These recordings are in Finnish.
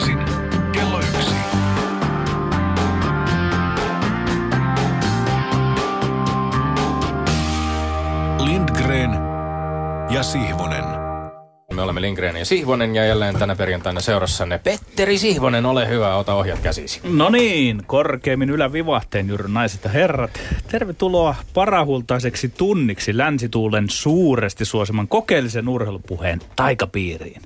Arkiaamuisin kello yksi. Lindgren ja Sihvonen. Me olemme Lindgren ja Sihvonen ja jälleen tänä perjantaina seurassanne Petteri Sihvonen, ole hyvä, ota ohjat käsisi. No niin, korkeimmin ylävivahteen juuri naiset ja herrat. Tervetuloa parahultaiseksi tunniksi Länsituulen suuresti suosiman kokeellisen urheilupuheen taikapiiriin.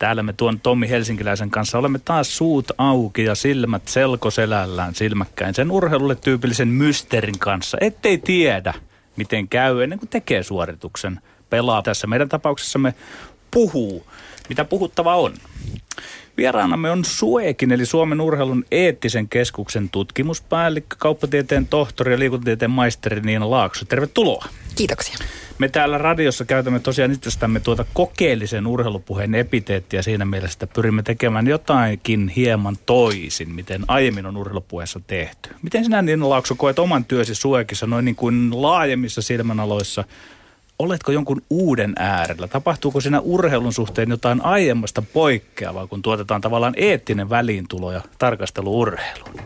Täällä me tuon Tommi Helsinkiläisen kanssa olemme taas suut auki ja silmät selkoselällään silmäkkäin sen urheilulle tyypillisen mysterin kanssa, ettei tiedä, miten käy ennen kuin tekee suorituksen. Pelaa tässä meidän tapauksessamme puhuu, mitä puhuttava on. Vieraanamme on SUEKin, eli Suomen urheilun eettisen keskuksen tutkimuspäällikkö, kauppatieteen tohtori ja liikuntatieteen maisteri Niina Laakso. Tervetuloa. Kiitoksia. Me täällä radiossa käytämme tosiaan itsestämme tuota kokeellisen urheilupuheen epiteettiä siinä mielessä, että pyrimme tekemään jotainkin hieman toisin, miten aiemmin on urheilupuheessa tehty. Miten sinä Niina Laakso koet oman työsi Suekissa noin niin kuin laajemmissa silmänaloissa – oletko jonkun uuden äärellä? Tapahtuuko siinä urheilun suhteen jotain aiemmasta poikkeavaa, kun tuotetaan tavallaan eettinen väliintulo ja tarkastelu urheiluun?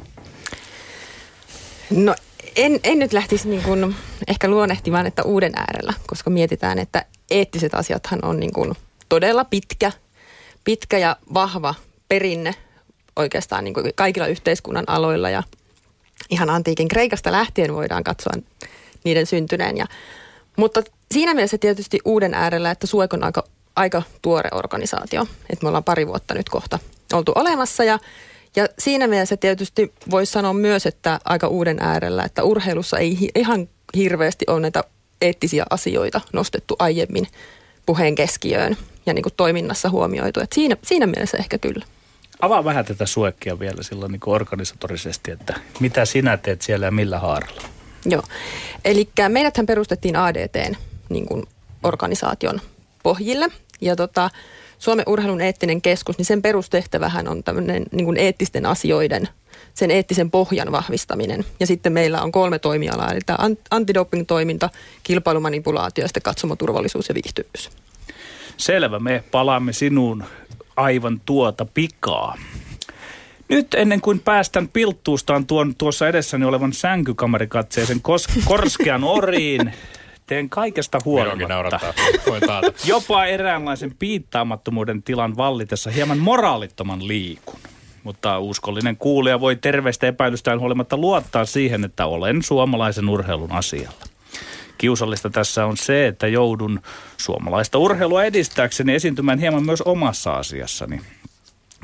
No en, en nyt lähtisi niin kuin ehkä luonnehtimaan, että uuden äärellä, koska mietitään, että eettiset asiathan on niin kuin todella pitkä, pitkä ja vahva perinne oikeastaan niin kuin kaikilla yhteiskunnan aloilla ja ihan antiikin Kreikasta lähtien voidaan katsoa niiden syntyneen. Ja, mutta siinä mielessä tietysti uuden äärellä, että Suek on aika, aika tuore organisaatio. Että me ollaan pari vuotta nyt kohta oltu olemassa ja ja siinä mielessä tietysti voisi sanoa myös, että aika uuden äärellä, että urheilussa ei ihan hirveästi ole näitä eettisiä asioita nostettu aiemmin puheen keskiöön ja niin kuin toiminnassa huomioitu. Että siinä, siinä mielessä ehkä kyllä. Avaa vähän tätä suekkia vielä silloin niin kuin organisatorisesti, että mitä sinä teet siellä ja millä haaralla? Joo, eli meidäthän perustettiin ADTn niin kuin organisaation pohjille. Ja tota, Suomen urheilun eettinen keskus, niin sen perustehtävähän on tämmöinen niin kuin eettisten asioiden, sen eettisen pohjan vahvistaminen. Ja sitten meillä on kolme toimialaa, eli tämä antidoping-toiminta, kilpailumanipulaatio ja sitten katsomoturvallisuus ja viihtyvyys. Selvä, me palaamme sinuun aivan tuota pikaa. Nyt ennen kuin päästän pilttuustaan tuon tuossa edessäni olevan sänkykamerikatseisen kos- korskean oriin, teen kaikesta huolimatta. Jopa eräänlaisen piittaamattomuuden tilan vallitessa hieman moraalittoman liikun. Mutta uskollinen kuulija voi terveistä epäilystään huolimatta luottaa siihen, että olen suomalaisen urheilun asialla. Kiusallista tässä on se, että joudun suomalaista urheilua edistääkseni esiintymään hieman myös omassa asiassani.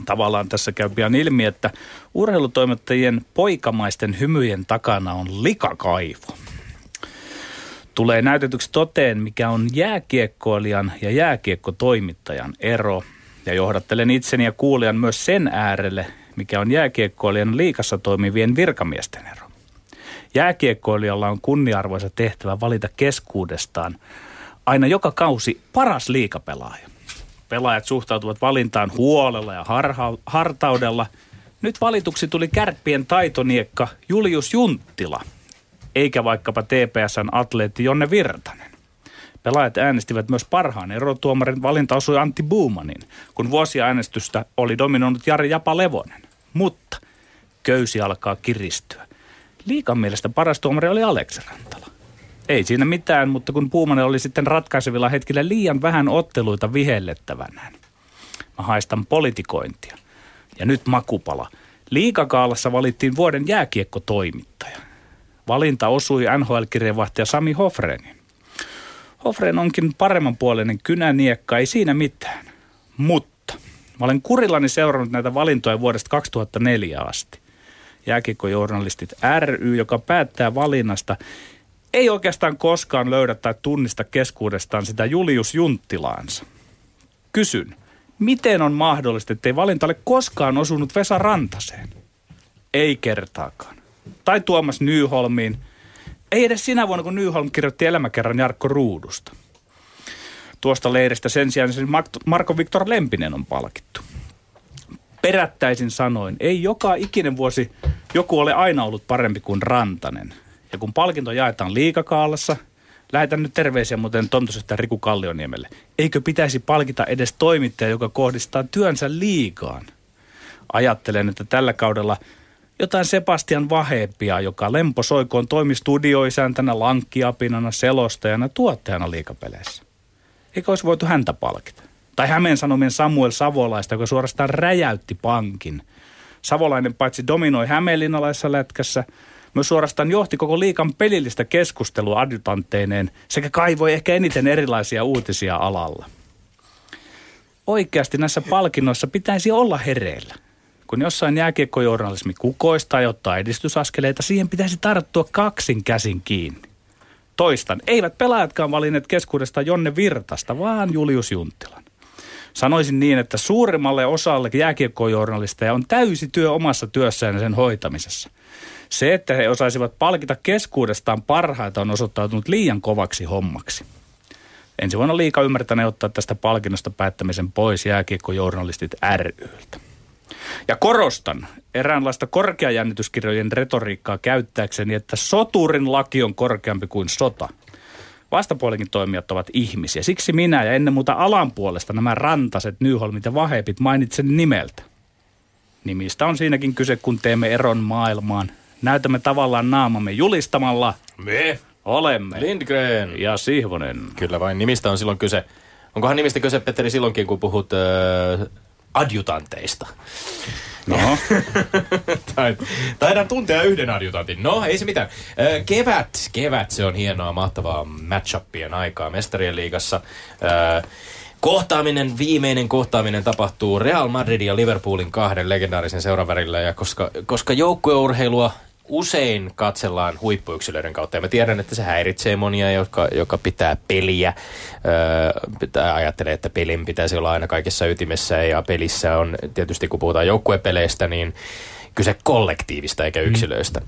Tavallaan tässä käy pian ilmi, että urheilutoimittajien poikamaisten hymyjen takana on likakaivo tulee näytetyksi toteen, mikä on jääkiekkoilijan ja jääkiekkotoimittajan ero. Ja johdattelen itseni ja kuulijan myös sen äärelle, mikä on jääkiekkoilijan liikassa toimivien virkamiesten ero. Jääkiekkoilijalla on kunniarvoisa tehtävä valita keskuudestaan aina joka kausi paras liikapelaaja. Pelaajat suhtautuvat valintaan huolella ja harha- hartaudella. Nyt valituksi tuli kärppien taitoniekka Julius Junttila – eikä vaikkapa TPSn atleetti Jonne Virtanen. Pelaajat äänestivät myös parhaan erotuomarin valinta osui Antti Buumanin, kun vuosia äänestystä oli dominoinut Jari Japa Levonen. Mutta köysi alkaa kiristyä. Liikan mielestä paras tuomari oli Aleksi Rantala. Ei siinä mitään, mutta kun Puumanen oli sitten ratkaisevilla hetkillä liian vähän otteluita vihellettävänään. Mä haistan politikointia. Ja nyt makupala. Liikakaalassa valittiin vuoden jääkiekkotoimittaja. Valinta osui NHL-kirjeenvaihtaja Sami Hofrenin. Hofren onkin paremmanpuoleinen kynäniekka, ei siinä mitään. Mutta mä olen kurillani seurannut näitä valintoja vuodesta 2004 asti. Jääkiekkojournalistit ry, joka päättää valinnasta, ei oikeastaan koskaan löydä tai tunnista keskuudestaan sitä Julius Junttilaansa. Kysyn, miten on mahdollista, ettei valinta ole koskaan osunut Vesa Rantaseen? Ei kertaakaan tai Tuomas Nyholmiin. Ei edes sinä vuonna, kun Nyholm kirjoitti elämäkerran Jarkko Ruudusta. Tuosta leiristä sen sijaan sen Marko Viktor Lempinen on palkittu. Perättäisin sanoin, ei joka ikinen vuosi joku ole aina ollut parempi kuin Rantanen. Ja kun palkinto jaetaan liikakaalassa, lähetän nyt terveisiä muuten Tontosesta Riku Kallioniemelle. Eikö pitäisi palkita edes toimittaja, joka kohdistaa työnsä liikaan? Ajattelen, että tällä kaudella jotain Sebastian Vahepia, joka lempo soikoon toimi studioisäntänä, lankkiapinana, selostajana, tuottajana liikapeleissä. Eikö olisi voitu häntä palkita? Tai Hämeen Sanomien Samuel Savolaista, joka suorastaan räjäytti pankin. Savolainen paitsi dominoi Hämeenlinnalaisessa lätkässä, myös suorastaan johti koko liikan pelillistä keskustelua adjutanteineen sekä kaivoi ehkä eniten erilaisia uutisia alalla. Oikeasti näissä palkinnoissa pitäisi olla hereillä. Kun jossain jääkiekkojournalismi kukoistaa ja ottaa edistysaskeleita, siihen pitäisi tarttua kaksin käsin kiinni. Toistan, eivät pelaajatkaan valinneet keskuudesta Jonne Virtasta, vaan Julius Junttilan. Sanoisin niin, että suurimmalle osalle jääkiekkojournalisteja on täysi työ omassa työssään ja sen hoitamisessa. Se, että he osaisivat palkita keskuudestaan parhaita, on osoittautunut liian kovaksi hommaksi. Ensi vuonna liika ymmärtäneen ottaa tästä palkinnosta päättämisen pois jääkiekkojournalistit ryltä. Ja korostan eräänlaista korkeajännityskirjojen retoriikkaa käyttääkseni, että soturin laki on korkeampi kuin sota. Vastapuolikin toimijat ovat ihmisiä. Siksi minä ja ennen muuta alan puolesta nämä rantaset, Nyholmit ja Vahepit mainitsen nimeltä. Nimistä on siinäkin kyse, kun teemme eron maailmaan. Näytämme tavallaan naamamme julistamalla. Me. Olemme. Lindgren. Ja Sihvonen. Kyllä vain, nimistä on silloin kyse. Onkohan nimistä kyse, Petteri, silloinkin, kun puhut äh, adjutanteista? No, Tai- Taidan tuntea yhden adjutantin. No, ei se mitään. Kevät, kevät, se on hienoa, mahtavaa matchupien aikaa Mestarien liigassa. Kohtaaminen, viimeinen kohtaaminen tapahtuu Real Madridin ja Liverpoolin kahden legendaarisen seuran välillä. Ja koska, koska joukkueurheilua usein katsellaan huippuyksilöiden kautta. Ja mä tiedän, että se häiritsee monia, jotka, joka pitää peliä. Öö, pitää ajattelee, että pelin pitäisi olla aina kaikessa ytimessä. Ja pelissä on tietysti, kun puhutaan joukkuepeleistä, niin kyse kollektiivista eikä yksilöistä.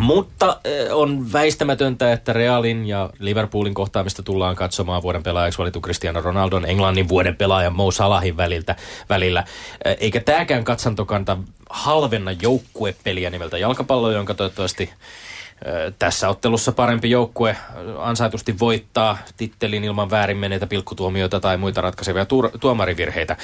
Mutta eh, on väistämätöntä, että Realin ja Liverpoolin kohtaamista tullaan katsomaan vuoden pelaajaksi valitu Cristiano Ronaldon, Englannin vuoden pelaajan Mo Salahin väliltä, välillä. Eh, Eikä tämäkään katsantokanta halvenna joukkuepeliä nimeltä jalkapallo, jonka toivottavasti eh, tässä ottelussa parempi joukkue ansaitusti voittaa tittelin ilman väärin meneitä pilkkutuomioita tai muita ratkaisevia tuomarivirheitä.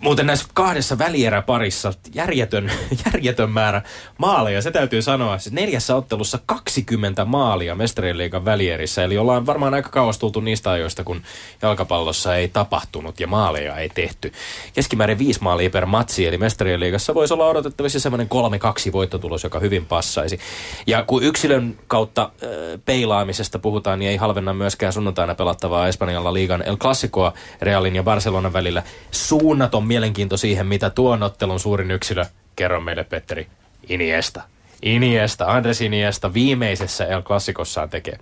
Muuten näissä kahdessa välieräparissa järjetön, järjetön määrä maaleja, se täytyy sanoa. Siis neljässä ottelussa 20 maalia Mestarien liigan välierissä, eli ollaan varmaan aika kauas tultu niistä ajoista, kun jalkapallossa ei tapahtunut ja maaleja ei tehty. Keskimäärin viisi maalia per matsi, eli Mestarien liigassa voisi olla odotettavissa semmoinen 3-2 voittotulos, joka hyvin passaisi. Ja kun yksilön kautta äh, peilaamisesta puhutaan, niin ei halvenna myöskään sunnuntaina pelattavaa Espanjalla liigan El Clasicoa Realin ja Barcelonan välillä. Suunnaton mielenkiinto siihen, mitä tuon ottelun suurin yksilö, kerro meille Petteri, Iniesta. Iniesta, Andres Iniesta viimeisessä El Clasicossaan tekee.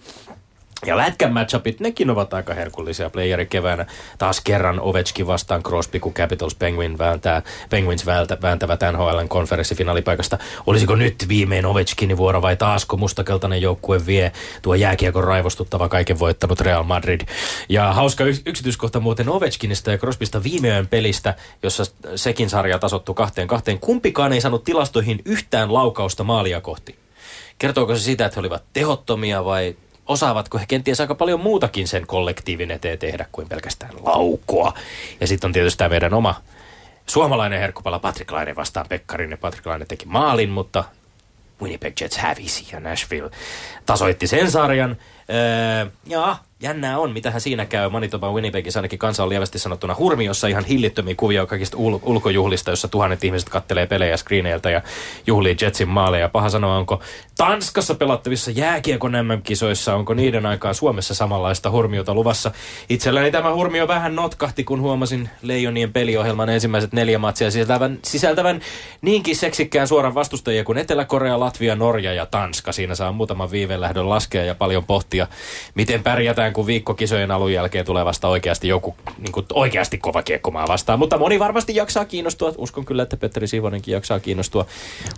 Ja lätkän matchupit, nekin ovat aika herkullisia playeri keväänä. Taas kerran Ovechkin vastaan Crosby, kun Capitals Penguin vääntää, Penguins väältä, vääntävät NHLn konferenssifinaalipaikasta. Olisiko nyt viimein Ovechkinin vuoro vai taasko mustakeltainen joukkue vie tuo jääkiekon raivostuttava kaiken voittanut Real Madrid. Ja hauska yks- yksityiskohta muuten Ovechkinista ja Crosbysta viime pelistä, jossa sekin sarja tasottu kahteen kahteen. Kumpikaan ei saanut tilastoihin yhtään laukausta maalia kohti. Kertooko se sitä, että he olivat tehottomia vai osaavatko he kenties aika paljon muutakin sen kollektiivin eteen tehdä kuin pelkästään laukoa. Ja sitten on tietysti tämä meidän oma suomalainen herkkupala Patrick Laine vastaan Pekkarinen. Patrick Laine teki maalin, mutta Winnipeg Jets hävisi ja Nashville tasoitti sen sarjan. Öö, ja jännää on, mitähän siinä käy. Manitoba Winnipegissä ainakin kansa on lievästi sanottuna hurmiossa ihan hillittömiä kuvia kaikista ul- ulkojuhlista, jossa tuhannet ihmiset kattelee pelejä screeneiltä ja juhlii Jetsin maaleja. Paha sanoa, onko Tanskassa pelattavissa jääkiekon MM-kisoissa, onko niiden aikaan Suomessa samanlaista hurmiota luvassa. Itselläni tämä hurmio vähän notkahti, kun huomasin Leijonien peliohjelman ensimmäiset neljä matsia sisältävän, sisältävän niinkin seksikkään suoran vastustajia kuin Etelä-Korea, Latvia, Norja ja Tanska. Siinä saa muutaman viivelähdön laskea ja paljon pohtia, miten pärjätään, kun viikko kisojen alun jälkeen tulee vasta oikeasti joku niin kuin oikeasti kova kiekkomaa vastaan. Mutta moni varmasti jaksaa kiinnostua. Uskon kyllä, että Petteri Sivonenkin jaksaa kiinnostua.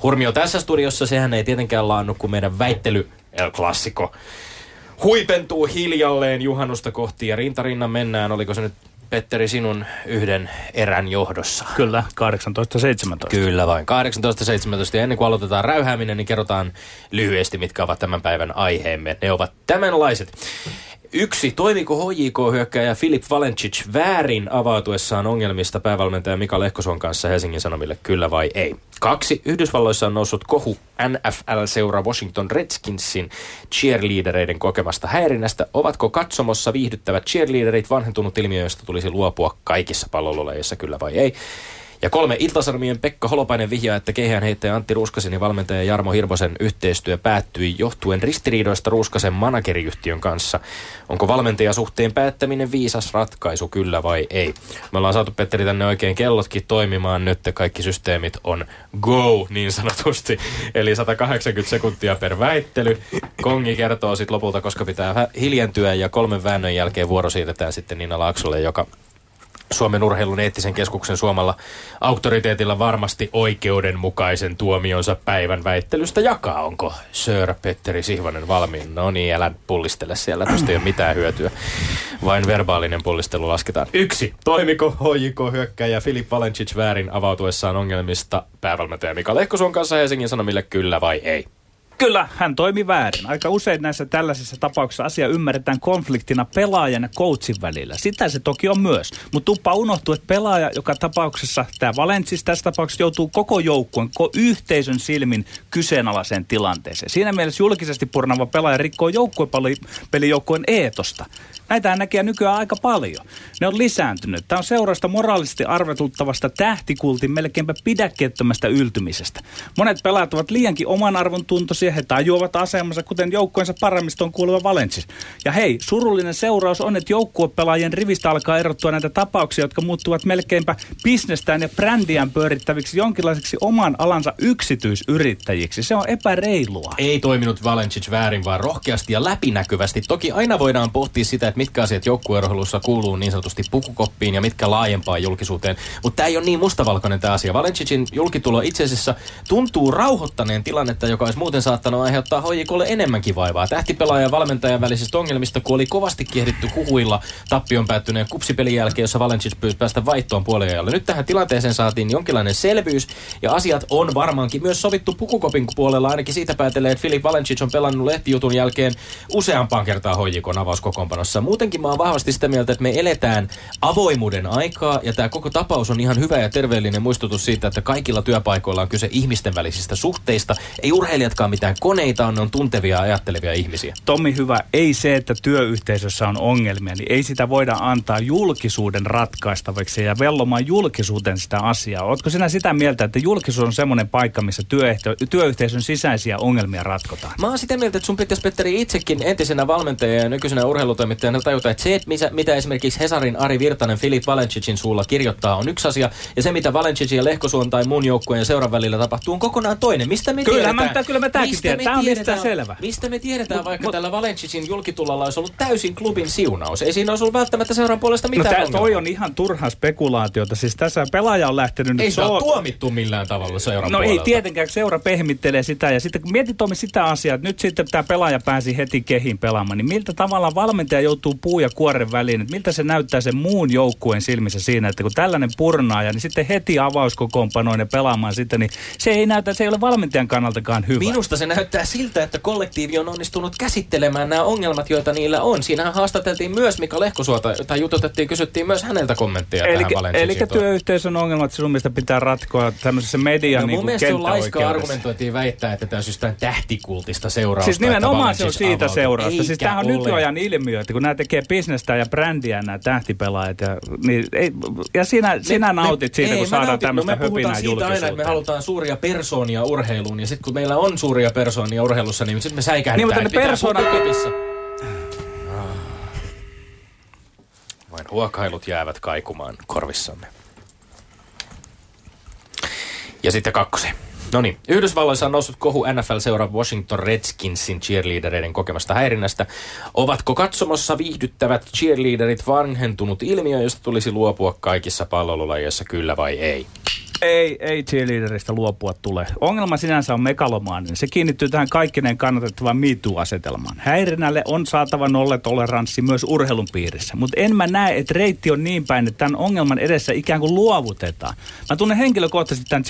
Hurmio tässä studiossa, sehän ei tietenkään laannu kuin meidän väittely El huipentuu hiljalleen juhannusta kohti ja rintarinnan mennään. Oliko se nyt Petteri sinun yhden erän johdossa? kyllä, 18-17. Kyllä vain. 18.17. Ja ennen kuin aloitetaan räyhääminen, niin kerrotaan lyhyesti, mitkä ovat tämän päivän aiheemme. Ne ovat tämänlaiset. Yksi. Toimiko HJK-hyökkäjä Filip Valencic väärin avautuessaan ongelmista päävalmentaja Mika Lehkoson kanssa Helsingin Sanomille, kyllä vai ei? Kaksi. Yhdysvalloissa on noussut kohu NFL-seura Washington Redskinsin cheerleadereiden kokemasta häirinnästä. Ovatko katsomossa viihdyttävät cheerleaderit vanhentunut ilmiö, josta tulisi luopua kaikissa pallolulajeissa, kyllä vai ei? Ja kolme Iltasanomien Pekka Holopainen vihjaa, että keihään heittäjä Antti Ruuskasen ja valmentaja Jarmo Hirvosen yhteistyö päättyi johtuen ristiriidoista Ruuskasen manageriyhtiön kanssa. Onko valmentajasuhteen päättäminen viisas ratkaisu, kyllä vai ei? Me ollaan saatu Petteri tänne oikein kellotkin toimimaan nyt. Kaikki systeemit on go niin sanotusti. Eli 180 sekuntia per väittely. Kongi kertoo sitten lopulta, koska pitää hiljentyä ja kolmen väännön jälkeen vuoro siirretään sitten Nina Laaksolle, joka Suomen urheilun eettisen keskuksen suomalla auktoriteetilla varmasti oikeudenmukaisen tuomionsa päivän väittelystä jakaa. Onko Sir Petteri Sihvonen valmiin? No niin, älä pullistele siellä, tästä ei ole mitään hyötyä. Vain verbaalinen pullistelu lasketaan. Yksi. Toimiko HJK hyökkäjä Filip Valencic väärin avautuessaan ongelmista päävalmentaja Mika Lehkosuon kanssa Helsingin Sanomille kyllä vai ei? Kyllä, hän toimi väärin. Aika usein näissä tällaisissa tapauksissa asia ymmärretään konfliktina pelaajan ja coachin välillä. Sitä se toki on myös. Mutta tuppa unohtuu, että pelaaja, joka tapauksessa, tämä Valentsis tässä tapauksessa joutuu koko joukkueen, koko yhteisön silmin kyseenalaiseen tilanteeseen. Siinä mielessä julkisesti purnava pelaaja rikkoo joukkuepelijoukkueen eetosta. Näitä näkee nykyään aika paljon. Ne on lisääntynyt. Tämä on seurausta moraalisesti arvetuttavasta tähtikultin melkeinpä pidäkkeettömästä yltymisestä. Monet pelaajat ovat liiankin oman arvon tuntoisia, he tajuavat asemansa, kuten joukkueensa paremmistoon kuuluva Valentsis. Ja hei, surullinen seuraus on, että joukkuepelaajien rivistä alkaa erottua näitä tapauksia, jotka muuttuvat melkeinpä bisnestään ja brändiään pyörittäviksi jonkinlaiseksi oman alansa yksityisyrittäjiksi. Se on epäreilua. Ei toiminut Valencic väärin, vaan rohkeasti ja läpinäkyvästi. Toki aina voidaan pohtia sitä, että mitkä asiat joukkueurheilussa kuuluu niin sanotusti pukukoppiin ja mitkä laajempaan julkisuuteen. Mutta tämä ei ole niin mustavalkoinen tämä asia. Valencicin julkitulo itse asiassa tuntuu rauhoittaneen tilannetta, joka olisi muuten saattanut aiheuttaa hoijikolle enemmänkin vaivaa. Tähtipelaajan ja valmentajan välisistä ongelmista, kun oli kovasti kiehditty huhuilla tappion päättyneen kupsipelin jälkeen, jossa Valencic pyysi päästä vaihtoon puoliajalle. Nyt tähän tilanteeseen saatiin jonkinlainen selvyys ja asiat on varmaankin myös sovittu pukukopin puolella. Ainakin siitä päätelee, että Filip Valencic on pelannut lehtijutun jälkeen useampaan kertaan hoijikon avauskokoonpanossa muutenkin mä oon vahvasti sitä mieltä, että me eletään avoimuuden aikaa ja tämä koko tapaus on ihan hyvä ja terveellinen muistutus siitä, että kaikilla työpaikoilla on kyse ihmisten välisistä suhteista. Ei urheilijatkaan mitään koneita, on, ne on tuntevia ajattelevia ihmisiä. Tommi hyvä, ei se, että työyhteisössä on ongelmia, niin ei sitä voida antaa julkisuuden ratkaistavaksi ja vellomaan julkisuuden sitä asiaa. Oletko sinä sitä mieltä, että julkisuus on semmoinen paikka, missä työehto, työyhteisön sisäisiä ongelmia ratkotaan? Mä oon sitä mieltä, että sun pitäisi Petteri itsekin entisenä valmentajana ja nykyisenä urheilutoimittajana tajuta, että se, että mitä, mitä esimerkiksi Hesarin Ari Virtanen Filip Valencicin suulla kirjoittaa, on yksi asia. Ja se, mitä Valencicin ja Lehkosuon tai mun joukkueen ja seuran välillä tapahtuu, on kokonaan toinen. Mistä me kyllä tiedetään? Mä, kyllä mä tämäkin tiedän. Tämä on mistä selvä. Mistä me tiedetään, mut, vaikka mut, tällä Valencicin julkitullalla olisi ollut täysin klubin siunaus? Ei siinä olisi ollut välttämättä seuran puolesta mitään no, tää, toi on ihan turha spekulaatiota. Siis tässä pelaaja on lähtenyt Ei se ole tuomittu millään tavalla seuran No puolelta. ei tietenkään, seura pehmittelee sitä. Ja sitten kun mietit Tomi sitä asiaa, että nyt sitten tämä pelaaja pääsi heti kehin pelaamaan, niin miltä tavalla valmentaja joutuu puu ja kuoren väliin, että miltä se näyttää sen muun joukkueen silmissä siinä, että kun tällainen purnaaja, niin sitten heti avauskokoonpanoinen pelaamaan sitten, niin se ei näytä, se ei ole valmentajan kannaltakaan hyvä. Minusta se näyttää siltä, että kollektiivi on onnistunut käsittelemään nämä ongelmat, joita niillä on. Siinähän haastateltiin myös Mika Lehkosuota, tai jututettiin, kysyttiin myös häneltä kommentteja eli, tähän Eli työyhteisön ongelmat sun mielestä pitää ratkoa tämmöisessä median no, niin mun mielestä on laiska argumentoitiin väittää, että tämä on jostain tähtikultista seurausta. Siis nimenomaan se on siitä seurausta. Siis tämä on nykyajan ilmiö, että kun nämä tekee bisnestä ja brändiä nämä tähtipelaajat. Ja, niin, ei, ja sinä, me, sinä nautit me, siitä, ei, kun saadaan nautin, tämmöistä no me höpinää siitä aina, että me halutaan suuria persoonia urheiluun. Ja sitten kun meillä on suuria persoonia urheilussa, niin sitten me säikähdetään, niin, mutta ne persoonat... Vain huokailut jäävät kaikumaan korvissamme. Ja sitten kakkosen. No niin, Yhdysvalloissa on noussut kohu NFL-seura Washington Redskinsin cheerleadereiden kokemasta häirinnästä. Ovatko katsomossa viihdyttävät cheerleaderit vanhentunut ilmiö, josta tulisi luopua kaikissa pallolulajeissa, kyllä vai ei? Ei, ei cheerleaderista luopua tule. Ongelma sinänsä on megalomaaninen. Se kiinnittyy tähän kaikkineen kannatettavaan MeToo-asetelmaan. Häirinnälle on saatava nolletoleranssi myös urheilun piirissä. Mutta en mä näe, että reitti on niin päin, että tämän ongelman edessä ikään kuin luovutetaan. Mä tunnen henkilökohtaisesti tämän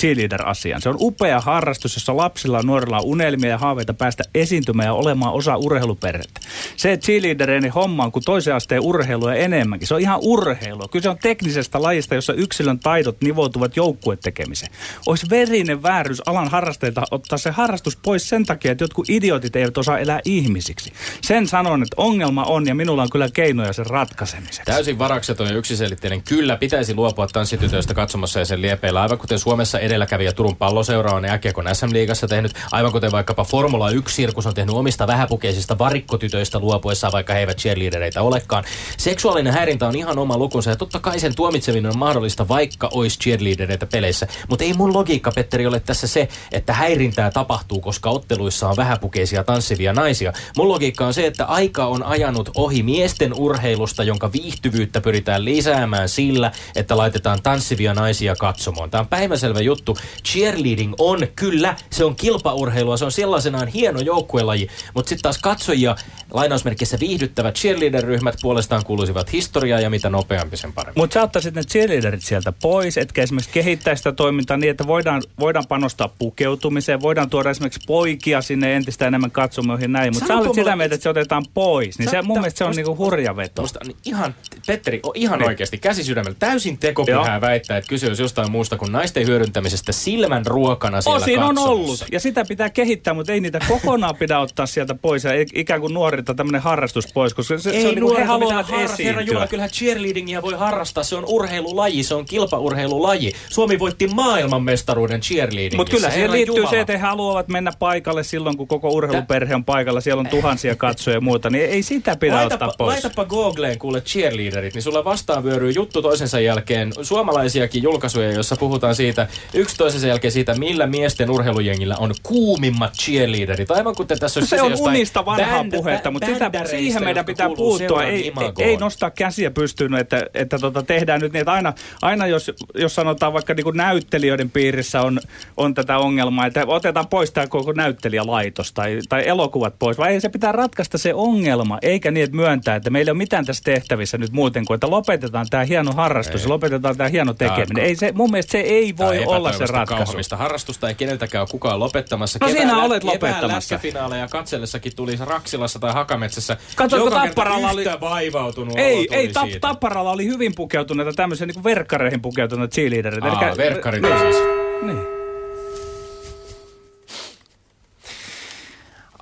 cheerleader-asian. Se on upea harrastus, jossa lapsilla ja nuorilla on unelmia ja haaveita päästä esiintymään ja olemaan osa urheiluperhettä. Se, että cheerleadereiden homma on kuin toisen asteen urheilua enemmänkin. Se on ihan urheilua. Kyllä se on teknisestä lajista, jossa yksilön taidot nivoutuvat joukkuetekemiseen. Olisi verinen vääryys alan harrastajilta ottaa se harrastus pois sen takia, että jotkut idiotit eivät osaa elää ihmisiksi. Sen sanon, että ongelma on ja minulla on kyllä keinoja sen ratkaisemiseksi. Täysin varakseton ja yksiselitteinen. Kyllä pitäisi luopua tanssitytöistä katsomassa ja sen liepeillä. Aivan kuten Suomessa edelläkävijä Turun palloseura on jääkiekon SM-liigassa tehnyt. Aivan kuten vaikkapa Formula 1-sirkus on tehnyt omista vähäpukeisista varikkotytöistä luopuessaan, vaikka he eivät cheerleadereita olekaan. Seksuaalinen häirintä on ihan oma lukunsa ja totta kai sen tuomitseminen on mahdollista, vaikka olisi cheerleadereita peleissä. Mutta ei mun logiikka, Petteri, ole tässä se, että häirintää tapahtuu, koska otteluissa on vähäpukeisia tanssivia naisia. Mun logiikka on se, että aika on ajanut ohi miesten urheilusta, jonka viihtyvyyttä pyritään lisäämään sillä, että laitetaan tanssivia naisia katsomaan. Tämä on päiväselvä juttu. Cheerleading on, kyllä, se on kilpaurheilua, se on sellaisenaan hieno joukkuelaji, mutta sitten taas katsojia lainausmerkissä viihdyttävät cheerleader-ryhmät puolestaan kuuluisivat historiaa ja mitä nopeampi sen parempi. Mutta sä ottaisit ne cheerleaderit sieltä pois, etkä esimerkiksi kehittää sitä toimintaa niin, että voidaan, voidaan panostaa pukeutumiseen, voidaan tuoda esimerkiksi poikia sinne entistä enemmän katsomoihin näin, mutta sä olet sitä mieltä, että se otetaan pois, niin se, mun mielestä se on niinku hurja veto. Musta niin ihan, Petteri, on ihan Niin. oikeasti käsi sydämellä täysin tekopyhää väittää, että kyse olisi jostain muusta kuin naisten hyödyntämisestä silmän ruokana siellä Osin on ollut, ja sitä pitää kehittää, mutta ei niitä kokonaan pidä ottaa sieltä pois, ja ik- ikään kuin nuorilta tämmöinen harrastus pois, koska se, se on niin kuin he haluavat har- Herra Jumala, esiintyä. kyllähän cheerleadingia voi harrastaa. Se on urheilulaji, se on kilpaurheilulaji. Suomi voitti maailmanmestaruuden cheerleadingissa. Mutta kyllä siihen liittyy Jumala. se, että he haluavat mennä paikalle silloin, kun koko urheiluperhe on paikalla. Siellä on tuhansia katsoja ja muuta, niin ei sitä pidä Laitapa, ottaa pois. laitapa Googleen kuule cheerleaderit, niin sulla vastaan vyöryy juttu toisensa jälkeen. Suomalaisiakin julkaisuja, jossa puhutaan siitä, yksi toisensa jälkeen siitä, millä miesten urheilujengillä on kuumimmat cheerleaderit. Aivan kuten tässä olisi Se on unista vanhaa bänd- puhetta, mutta sitä, siihen meidän pitää puuttua. Ei, imagoon. ei nostaa käsiä pystyyn, että, että tota, tehdään nyt niin, että aina, aina jos, jos sanotaan vaikka niin kuin näyttelijöiden piirissä on, on tätä ongelmaa, että otetaan pois tämä koko näyttelijälaitos tai, tai elokuvat pois, vai ei se pitää ratkaista se ongelma, eikä niin, että myöntää, että meillä ei ole mitään tässä tehtävissä nyt muuten kuin, että lopetetaan tämä hieno harrastus ja lopetetaan tämä hieno tekeminen. Ei se, mun mielestä se ei voi olla se ratkaisu. harrastusta ei keneltäkään ole kukaan lopettamassa. No sinä olet kevään lopettamassa. lätkäfinaaleja katsellessakin tuli Raksilassa tai Hakametsässä. Katsoitko Tapparalla oli- vaivautunut Ei, ei tap. Tapparalla oli hyvin pukeutuneita tämmöisiä niin verkkareihin pukeutuneita cheerleadereita. Aa, Elikkä- verkkarit niin, siis. Niin.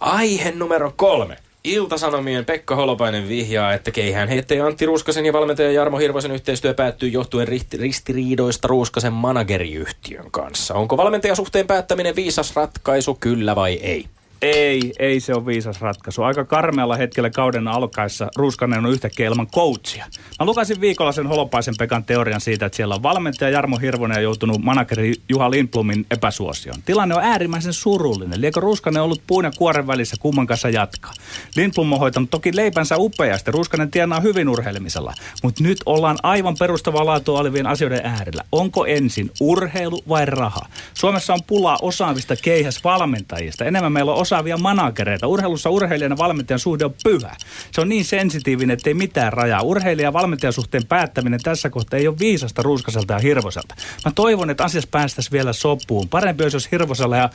Aihe numero kolme. Iltasanomien Pekka Holopainen vihjaa, että keihään heittäjä Antti Ruuskasen ja valmentaja Jarmo Hirvosen yhteistyö päättyy johtuen rist- ristiriidoista Ruuskasen manageriyhtiön kanssa. Onko valmentajasuhteen päättäminen viisas ratkaisu, kyllä vai ei? Ei, ei se ole viisas ratkaisu. Aika karmealla hetkellä kauden alkaessa Ruuskanen on yhtäkkiä ilman coachia. Mä lukasin viikolla sen Holopaisen Pekan teorian siitä, että siellä on valmentaja Jarmo Hirvonen ja joutunut manageri Juha Lindblomin epäsuosioon. Tilanne on äärimmäisen surullinen. Liekö Ruuskanen ollut puun ja kuoren välissä kumman kanssa jatkaa? Lindblom on hoitanut toki leipänsä upeasti. Ruuskanen tienaa hyvin urheilemisella. Mutta nyt ollaan aivan perustavaa laatua olevien asioiden äärellä. Onko ensin urheilu vai raha? Suomessa on pulaa osaavista keihäsvalmentajista. Enemmän meillä on osaavia managereita. Urheilussa urheilijan ja valmentajan suhde on pyhä. Se on niin sensitiivinen, että ei mitään rajaa. Urheilija ja valmentajan suhteen päättäminen tässä kohtaa ei ole viisasta Ruuskaselta ja Hirvoselta. Mä toivon, että asiassa päästäisiin vielä sopuun. Parempi olisi, jos Hirvosella ja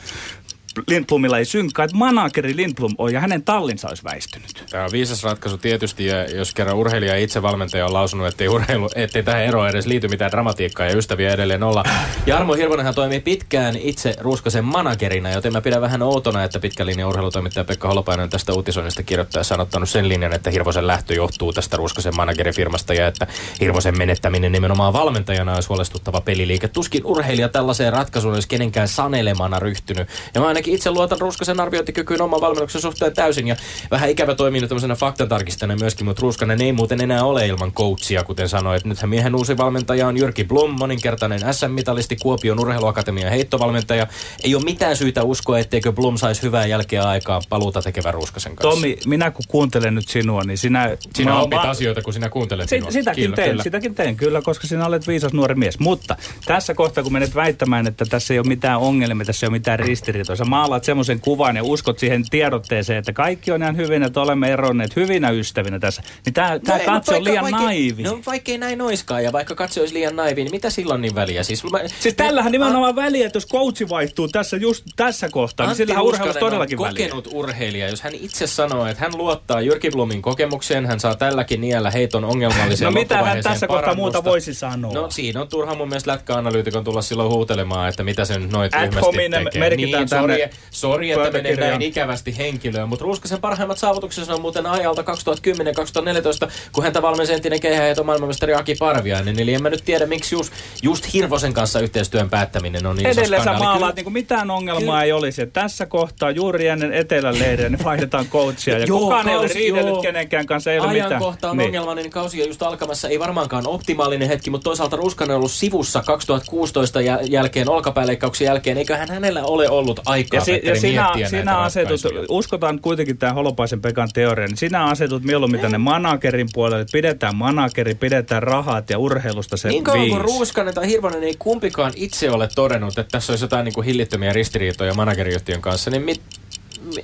Lindblomilla ei synkkaa, että manageri Lindblom on ja hänen tallinsa olisi väistynyt. Tämä on viisas ratkaisu tietysti, ja jos kerran urheilija ja itse valmentaja on lausunut, ettei, urheilu, ettei tähän eroon edes liity mitään dramatiikkaa ja ystäviä edelleen olla. Jarmo Hirvonenhan toimii pitkään itse Ruuskasen managerina, joten mä pidän vähän outona, että pitkän linjan urheilutoimittaja Pekka Holopainen tästä uutisoinnista kirjoittaessa ottanut sen linjan, että Hirvosen lähtö johtuu tästä Ruuskasen managerifirmasta ja että Hirvosen menettäminen nimenomaan valmentajana olisi huolestuttava peliliike. Tuskin urheilija tällaiseen ratkaisuun olisi kenenkään sanelemana ryhtynyt. Ja mä ainakin itse luotan Ruuskasen arviointikykyyn oman valmennuksen suhteen täysin ja vähän ikävä toimii nyt tämmöisenä faktatarkistajana myöskin, mutta Ruuskanen ei muuten enää ole ilman coachia, kuten sanoit. Nythän miehen uusi valmentaja on Jyrki Blom, moninkertainen SM-mitalisti, Kuopion urheiluakatemian heittovalmentaja. Ei ole mitään syytä uskoa, etteikö Blom saisi hyvää jälkeä aikaa paluuta tekevän Ruuskasen kanssa. Tomi, minä kun kuuntelen nyt sinua, niin sinä... Sinä opit mä- asioita, kun sinä kuuntelet Si- minua. sitäkin Kyllä, teen, kyllä. sitäkin teen kyllä, koska sinä olet viisas nuori mies. Mutta tässä kohtaa, kun menet väittämään, että tässä ei ole mitään ongelmia, tässä ei ole mitään ristiriitoja, maalaat semmoisen kuvan ja uskot siihen tiedotteeseen, että kaikki on ihan hyvin, että olemme eronneet hyvinä ystävinä tässä. Niin tämä No no katse mut on liian vaikka- naivi. No vaikkei näin oiskaan, ja vaikka katse olisi liian naivi, niin mitä silloin niin väliä? Siis, mä, Siis tällähän nimenomaan väliä, että jos coachi vaihtuu tässä just tässä kohtaa, niin Antti sillähän urheilussa todellakin on väliä. kokenut urheilija. Jos hän itse sanoo, että hän luottaa Jyrki Blumin kokemukseen, hän saa tälläkin niellä heiton ongelmalliseen No mitä hän tässä kohtaa muuta voisi sanoa? No siinä on turha mun mielestä lätkäanalyytikon tulla silloin huutelemaan, että mitä sen noit tyhmästi hominem tekee. merkitään niin, sori, sori, että menee näin ikävästi henkilöön, mutta Ruuskasen parhaimmat saavutuksensa on muuten ajalta 2010-2014, kun häntä valmensi entinen keihäheito maailmanmestari Aki Parviainen. Eli en mä nyt tiedä, miksi just, just Hirvosen kanssa yhteistyön päättäminen on niin Edelleen sä maalaat, Kyllä- niin kuin mitään ongelmaa ei olisi. Tässä kohtaa juuri ennen etelän leiriä niin vaihdetaan coachia. Ja Joo, kukaan ei ole kausi- riidellyt joo. kenenkään kanssa, ei ole mitään. Ajankohta on Niin. ongelmallinen, niin kausi on just alkamassa. Ei varmaankaan optimaalinen hetki, mutta toisaalta Ruskanen on ollut sivussa 2016 jäl- jälkeen, olkapääleikkauksen jälkeen. Eiköhän hänellä ole ollut aikaa, Ja, si- Petteri, ja sinä, miettiä sinä näitä asetut, uskotaan kuitenkin tämä Holopaisen Pekan teoria, niin sinä asetut mieluummin tänne managerin puolelle, että pidetään manageri, pidetään rahat ja urheilusta se Niin kauan kuin Ruuskanen tai Hirvonen ei kumpikaan itse ole todennut, että tässä olisi jotain niin kuin hillittömiä ristiriitoja manageriyhtiön kanssa, niin mit,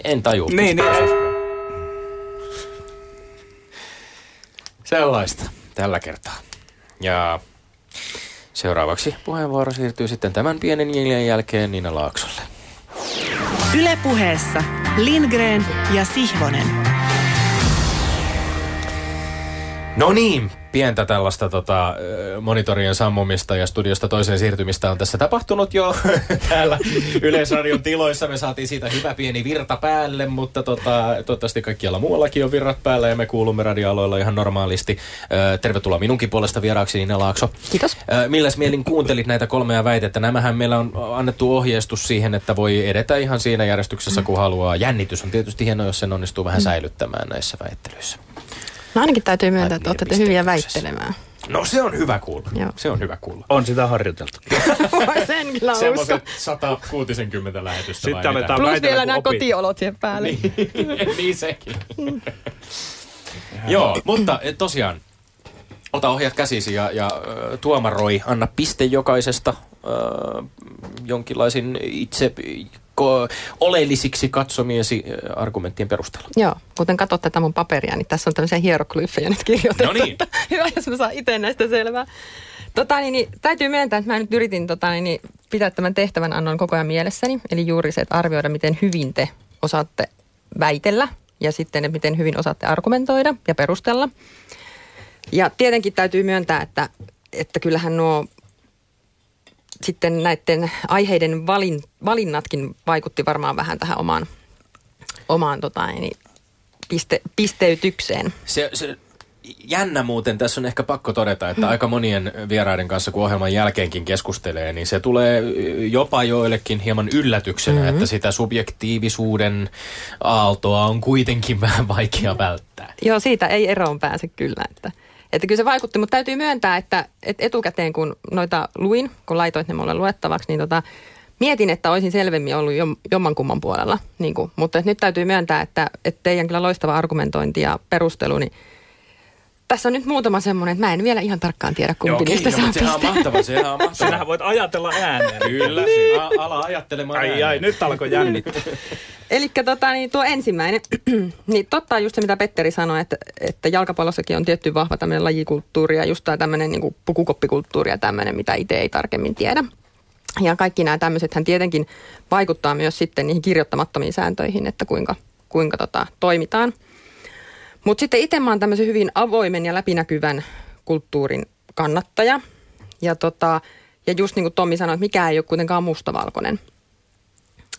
en tajua. Niin, niin, Sellaista tällä kertaa. Ja seuraavaksi puheenvuoro siirtyy sitten tämän pienen jäljen jälkeen Niina Laaksolle. Ylepuheessa Lindgren ja Sihvonen. No niin, pientä tällaista tota, monitorien sammumista ja studiosta toiseen siirtymistä on tässä tapahtunut jo täällä Yleisradion tiloissa. Me saatiin siitä hyvä pieni virta päälle, mutta tota, toivottavasti kaikkialla muuallakin on virrat päällä ja me kuulumme radioaloilla ihan normaalisti. Tervetuloa minunkin puolesta vieraaksi Niina Laakso. Kiitos. Milläs mielin kuuntelit näitä kolmea väitettä? Nämähän meillä on annettu ohjeistus siihen, että voi edetä ihan siinä järjestyksessä, kun haluaa. Jännitys on tietysti hienoa, jos sen onnistuu vähän säilyttämään näissä väittelyissä. No ainakin täytyy myöntää, että olette hyviä väittelemään. No se on hyvä kuulla. Joo. Se on hyvä kuulla. on sitä harjoiteltu. Voi sen kyllä usko. Semmoiset 160 lähetystä Sitten vai aletaan mitä? Plus väitellä, vielä nämä opit. kotiolot siihen päälle. niin, niin sekin. Joo, mutta eh, tosiaan, ota ohjat käsisi ja, ja tuomaroi, anna piste jokaisesta ö, jonkinlaisin itse oleellisiksi katsomiesi ö, argumenttien perusteella. Joo, kuten katsot tätä mun paperia, niin tässä on tämmöisiä hieroglyfejä nyt kirjoitettu. No niin. Hyvä, jos mä saan itse näistä selvää. Tota, niin, niin, täytyy myöntää, että mä nyt yritin tota, niin, niin, pitää tämän tehtävän annon koko ajan mielessäni. Eli juuri se, että arvioida, miten hyvin te osaatte väitellä ja sitten, että miten hyvin osaatte argumentoida ja perustella. Ja tietenkin täytyy myöntää, että, että kyllähän nuo sitten näiden aiheiden valin, valinnatkin vaikutti varmaan vähän tähän omaan, omaan tota, niin, piste, pisteytykseen. Se, se, jännä muuten, tässä on ehkä pakko todeta, että aika monien vieraiden kanssa, kun ohjelman jälkeenkin keskustelee, niin se tulee jopa joillekin hieman yllätyksenä, mm-hmm. että sitä subjektiivisuuden aaltoa on kuitenkin vähän vaikea välttää. Joo, siitä ei eroon pääse kyllä. Että, että kyllä se vaikutti, mutta täytyy myöntää, että, että etukäteen kun noita luin, kun laitoit ne mulle luettavaksi, niin tota, mietin, että olisin selvemmin ollut jom, jommankumman puolella. Niin kuin, mutta nyt täytyy myöntää, että, että teidän kyllä loistava argumentointi ja perustelu, niin tässä on nyt muutama semmoinen, että mä en vielä ihan tarkkaan tiedä, kumpi Okei, niistä saa sehän on mahtavaa, sehän on mahtavaa. Sinähän voit ajatella ääneen. Kyllä, niin. a- ala ajattelemaan Ai ai, ääneen. nyt alkoi jännittää. Eli tota, niin tuo ensimmäinen, niin totta on just se, mitä Petteri sanoi, että, että jalkapallossakin on tietty vahva tämmöinen lajikulttuuri ja just tämä tämmöinen niin pukukoppikulttuuri ja tämmöinen, mitä itse ei tarkemmin tiedä. Ja kaikki nämä tämmöisethän tietenkin vaikuttaa myös sitten niihin kirjoittamattomiin sääntöihin, että kuinka, kuinka tota, toimitaan. Mutta sitten itse mä oon tämmöisen hyvin avoimen ja läpinäkyvän kulttuurin kannattaja. Ja, tota, ja just niin kuin Tommi sanoi, että mikään ei ole kuitenkaan mustavalkoinen.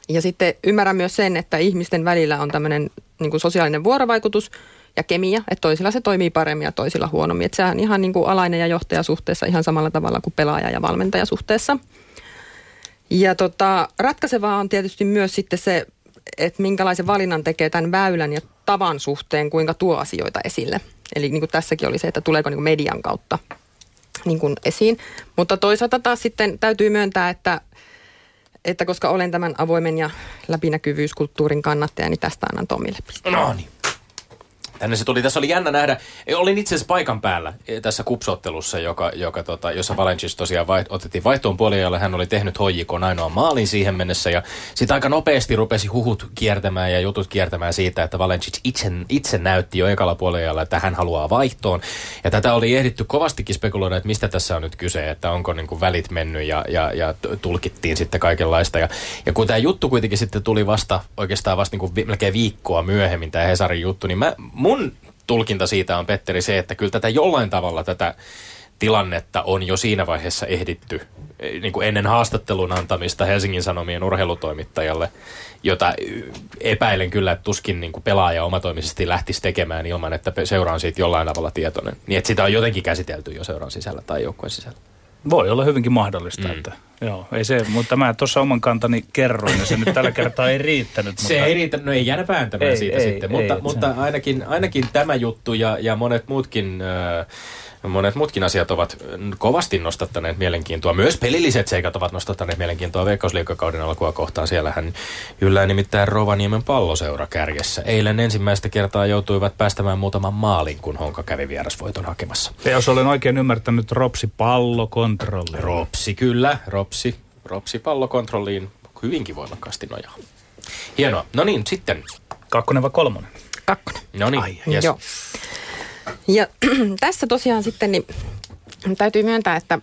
Ja sitten ymmärrän myös sen, että ihmisten välillä on tämmöinen niin kuin sosiaalinen vuorovaikutus ja kemia, että toisilla se toimii paremmin ja toisilla huonommin. Että se on ihan niin kuin alainen ja johtajasuhteessa ihan samalla tavalla kuin pelaaja- ja valmentajasuhteessa. Ja tota, ratkaisevaa on tietysti myös sitten se, että minkälaisen valinnan tekee tämän väylän ja tavan suhteen, kuinka tuo asioita esille. Eli niin kuin tässäkin oli se, että tuleeko niin kuin median kautta niin kuin esiin. Mutta toisaalta taas sitten täytyy myöntää, että, että koska olen tämän avoimen ja läpinäkyvyyskulttuurin kannattaja, niin tästä annan Tomille. No niin. Tänne se tuli. Tässä oli jännä nähdä. Olin itse asiassa paikan päällä eh, tässä kupsottelussa, joka, joka tota, jossa Valencis tosiaan vaiht, otettiin vaihtoon puoliajalle. Hän oli tehnyt hoijikon ainoa maalin siihen mennessä. Ja sitten aika nopeasti rupesi huhut kiertämään ja jutut kiertämään siitä, että Valencis itse, itse näytti jo ekalla puoliajalla, että hän haluaa vaihtoon. Ja tätä oli ehditty kovastikin spekuloida, että mistä tässä on nyt kyse, että onko niin kuin välit mennyt ja, ja, ja tulkittiin sitten kaikenlaista. Ja, ja kun tämä juttu kuitenkin sitten tuli vasta oikeastaan vasta niin kuin melkein viikkoa myöhemmin, tämä Hesarin juttu, niin mä, mun tulkinta siitä on, Petteri, se, että kyllä tätä jollain tavalla tätä tilannetta on jo siinä vaiheessa ehditty eh, niin kuin ennen haastattelun antamista Helsingin Sanomien urheilutoimittajalle, jota epäilen kyllä, että tuskin niin kuin pelaaja omatoimisesti lähtisi tekemään ilman, että seura on siitä jollain tavalla tietoinen. Niin, että sitä on jotenkin käsitelty jo seuran sisällä tai joukkueen sisällä. Voi olla hyvinkin mahdollista, mm. että joo, ei se, mutta mä tuossa oman kantani kerroin ja se nyt tällä kertaa ei riittänyt. Se mutta... ei riitä, no ei jäädä vääntämään Ei, siitä ei, sitten, ei, mutta, et mutta ainakin, ainakin tämä juttu ja, ja monet muutkin... Äh, Monet muutkin asiat ovat kovasti nostattaneet mielenkiintoa. Myös pelilliset seikat ovat nostattaneet mielenkiintoa Veikkausliikakauden alkua kohtaan. Siellähän yllää nimittäin Rovaniemen palloseura kärjessä. Eilen ensimmäistä kertaa joutuivat päästämään muutaman maalin, kun Honka kävi vierasvoiton hakemassa. Ja jos olen oikein ymmärtänyt, Ropsi pallokontrolli. Ropsi kyllä, Ropsi. Ropsi pallokontrolliin hyvinkin voimakkaasti nojaa. Hienoa. No niin, sitten. Kakkonen vai kolmonen? Kakkonen. No niin, Ai, yes. Joo. Ja tässä tosiaan sitten niin täytyy myöntää, että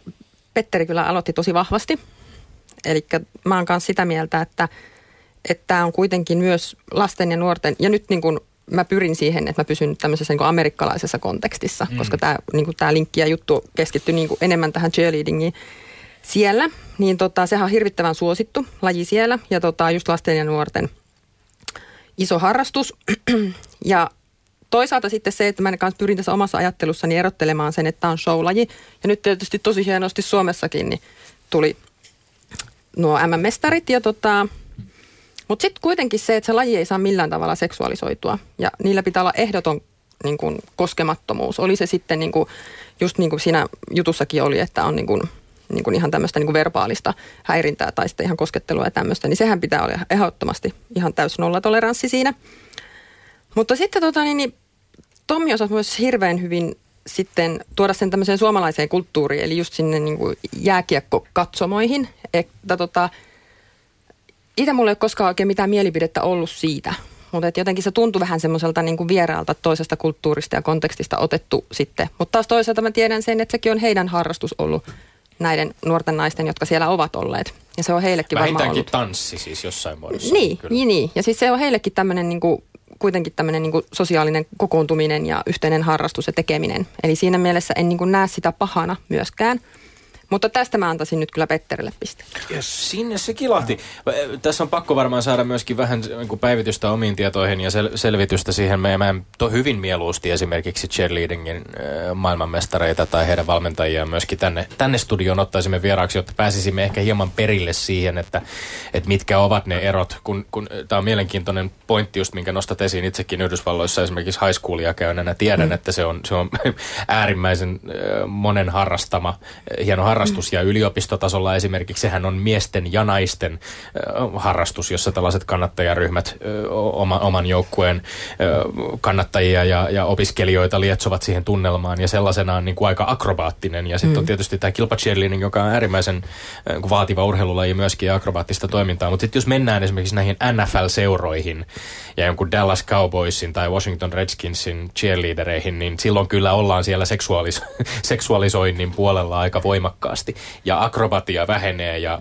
Petteri kyllä aloitti tosi vahvasti. Eli mä oon kanssa sitä mieltä, että että tämä on kuitenkin myös lasten ja nuorten, ja nyt niin kuin mä pyrin siihen, että mä pysyn tämmöisessä niin kuin amerikkalaisessa kontekstissa, mm. koska tämä niin kuin tämä linkki ja juttu keskittyy niin kuin enemmän tähän cheerleadingiin siellä, niin tota, sehän on hirvittävän suosittu laji siellä, ja tota, just lasten ja nuorten iso harrastus. ja toisaalta sitten se, että mä kanssa pyrin tässä omassa ajattelussani erottelemaan sen, että tämä on showlaji. Ja nyt tietysti tosi hienosti Suomessakin niin tuli nuo MM-mestarit. Ja tota, mutta sitten kuitenkin se, että se laji ei saa millään tavalla seksuaalisoitua. Ja niillä pitää olla ehdoton niin kuin, koskemattomuus. Oli se sitten niin kuin, just niin kuin siinä jutussakin oli, että on niin kuin, niin kuin ihan tämmöistä niin kuin verbaalista häirintää tai sitten ihan koskettelua ja tämmöistä, niin sehän pitää olla ehdottomasti ihan täys nollatoleranssi siinä. Mutta sitten tota, niin, niin, Tommi osasi myös hirveän hyvin sitten tuoda sen tämmöiseen suomalaiseen kulttuuriin, eli just sinne niin kuin jääkiekkokatsomoihin. Että tota, itse mulla ei ole koskaan oikein mitään mielipidettä ollut siitä, mutta jotenkin se tuntui vähän semmoiselta niin kuin vieraalta toisesta kulttuurista ja kontekstista otettu sitten. Mutta taas toisaalta mä tiedän sen, että sekin on heidän harrastus ollut näiden nuorten naisten, jotka siellä ovat olleet. Ja se on heillekin varmaan Vähintäänkin ollut. tanssi siis jossain muodossa. Niin, Kyllä. niin, niin. Ja siis se on heillekin tämmöinen niin kuin, kuitenkin tämmöinen niin kuin sosiaalinen kokoontuminen ja yhteinen harrastus ja tekeminen. Eli siinä mielessä en niin kuin näe sitä pahana myöskään. Mutta tästä mä antaisin nyt kyllä Petterille piste. Ja sinne se kilahti. Tässä on pakko varmaan saada myöskin vähän niin päivitystä omiin tietoihin ja sel- selvitystä siihen. Mä, mä to hyvin mieluusti esimerkiksi cheerleadingin äh, maailmanmestareita tai heidän valmentajiaan myöskin tänne, tänne studioon ottaisimme vieraaksi, jotta pääsisimme ehkä hieman perille siihen, että, että mitkä ovat ne erot. Kun, kun, Tämä on mielenkiintoinen pointti just, minkä nostat esiin itsekin Yhdysvalloissa esimerkiksi high schoolia käynnänä. Tiedän, mm. että se on, se on äärimmäisen äh, monen harrastama, hieno harrastus ja yliopistotasolla esimerkiksi sehän on miesten ja naisten äh, harrastus, jossa tällaiset kannattajaryhmät äh, oma, oman joukkueen äh, kannattajia ja, ja opiskelijoita lietsovat siihen tunnelmaan ja sellaisenaan niin kuin aika akrobaattinen ja sitten mm. on tietysti tämä kilpacheerleading, joka on äärimmäisen äh, vaativa urheilulaji myöskin ja akrobaattista toimintaa, mutta sitten jos mennään esimerkiksi näihin NFL-seuroihin ja jonkun Dallas Cowboysin tai Washington Redskinsin cheerleadereihin, niin silloin kyllä ollaan siellä seksuaalis- seksuaalisoinnin puolella aika voimakkaasti. Ja akrobatia vähenee ja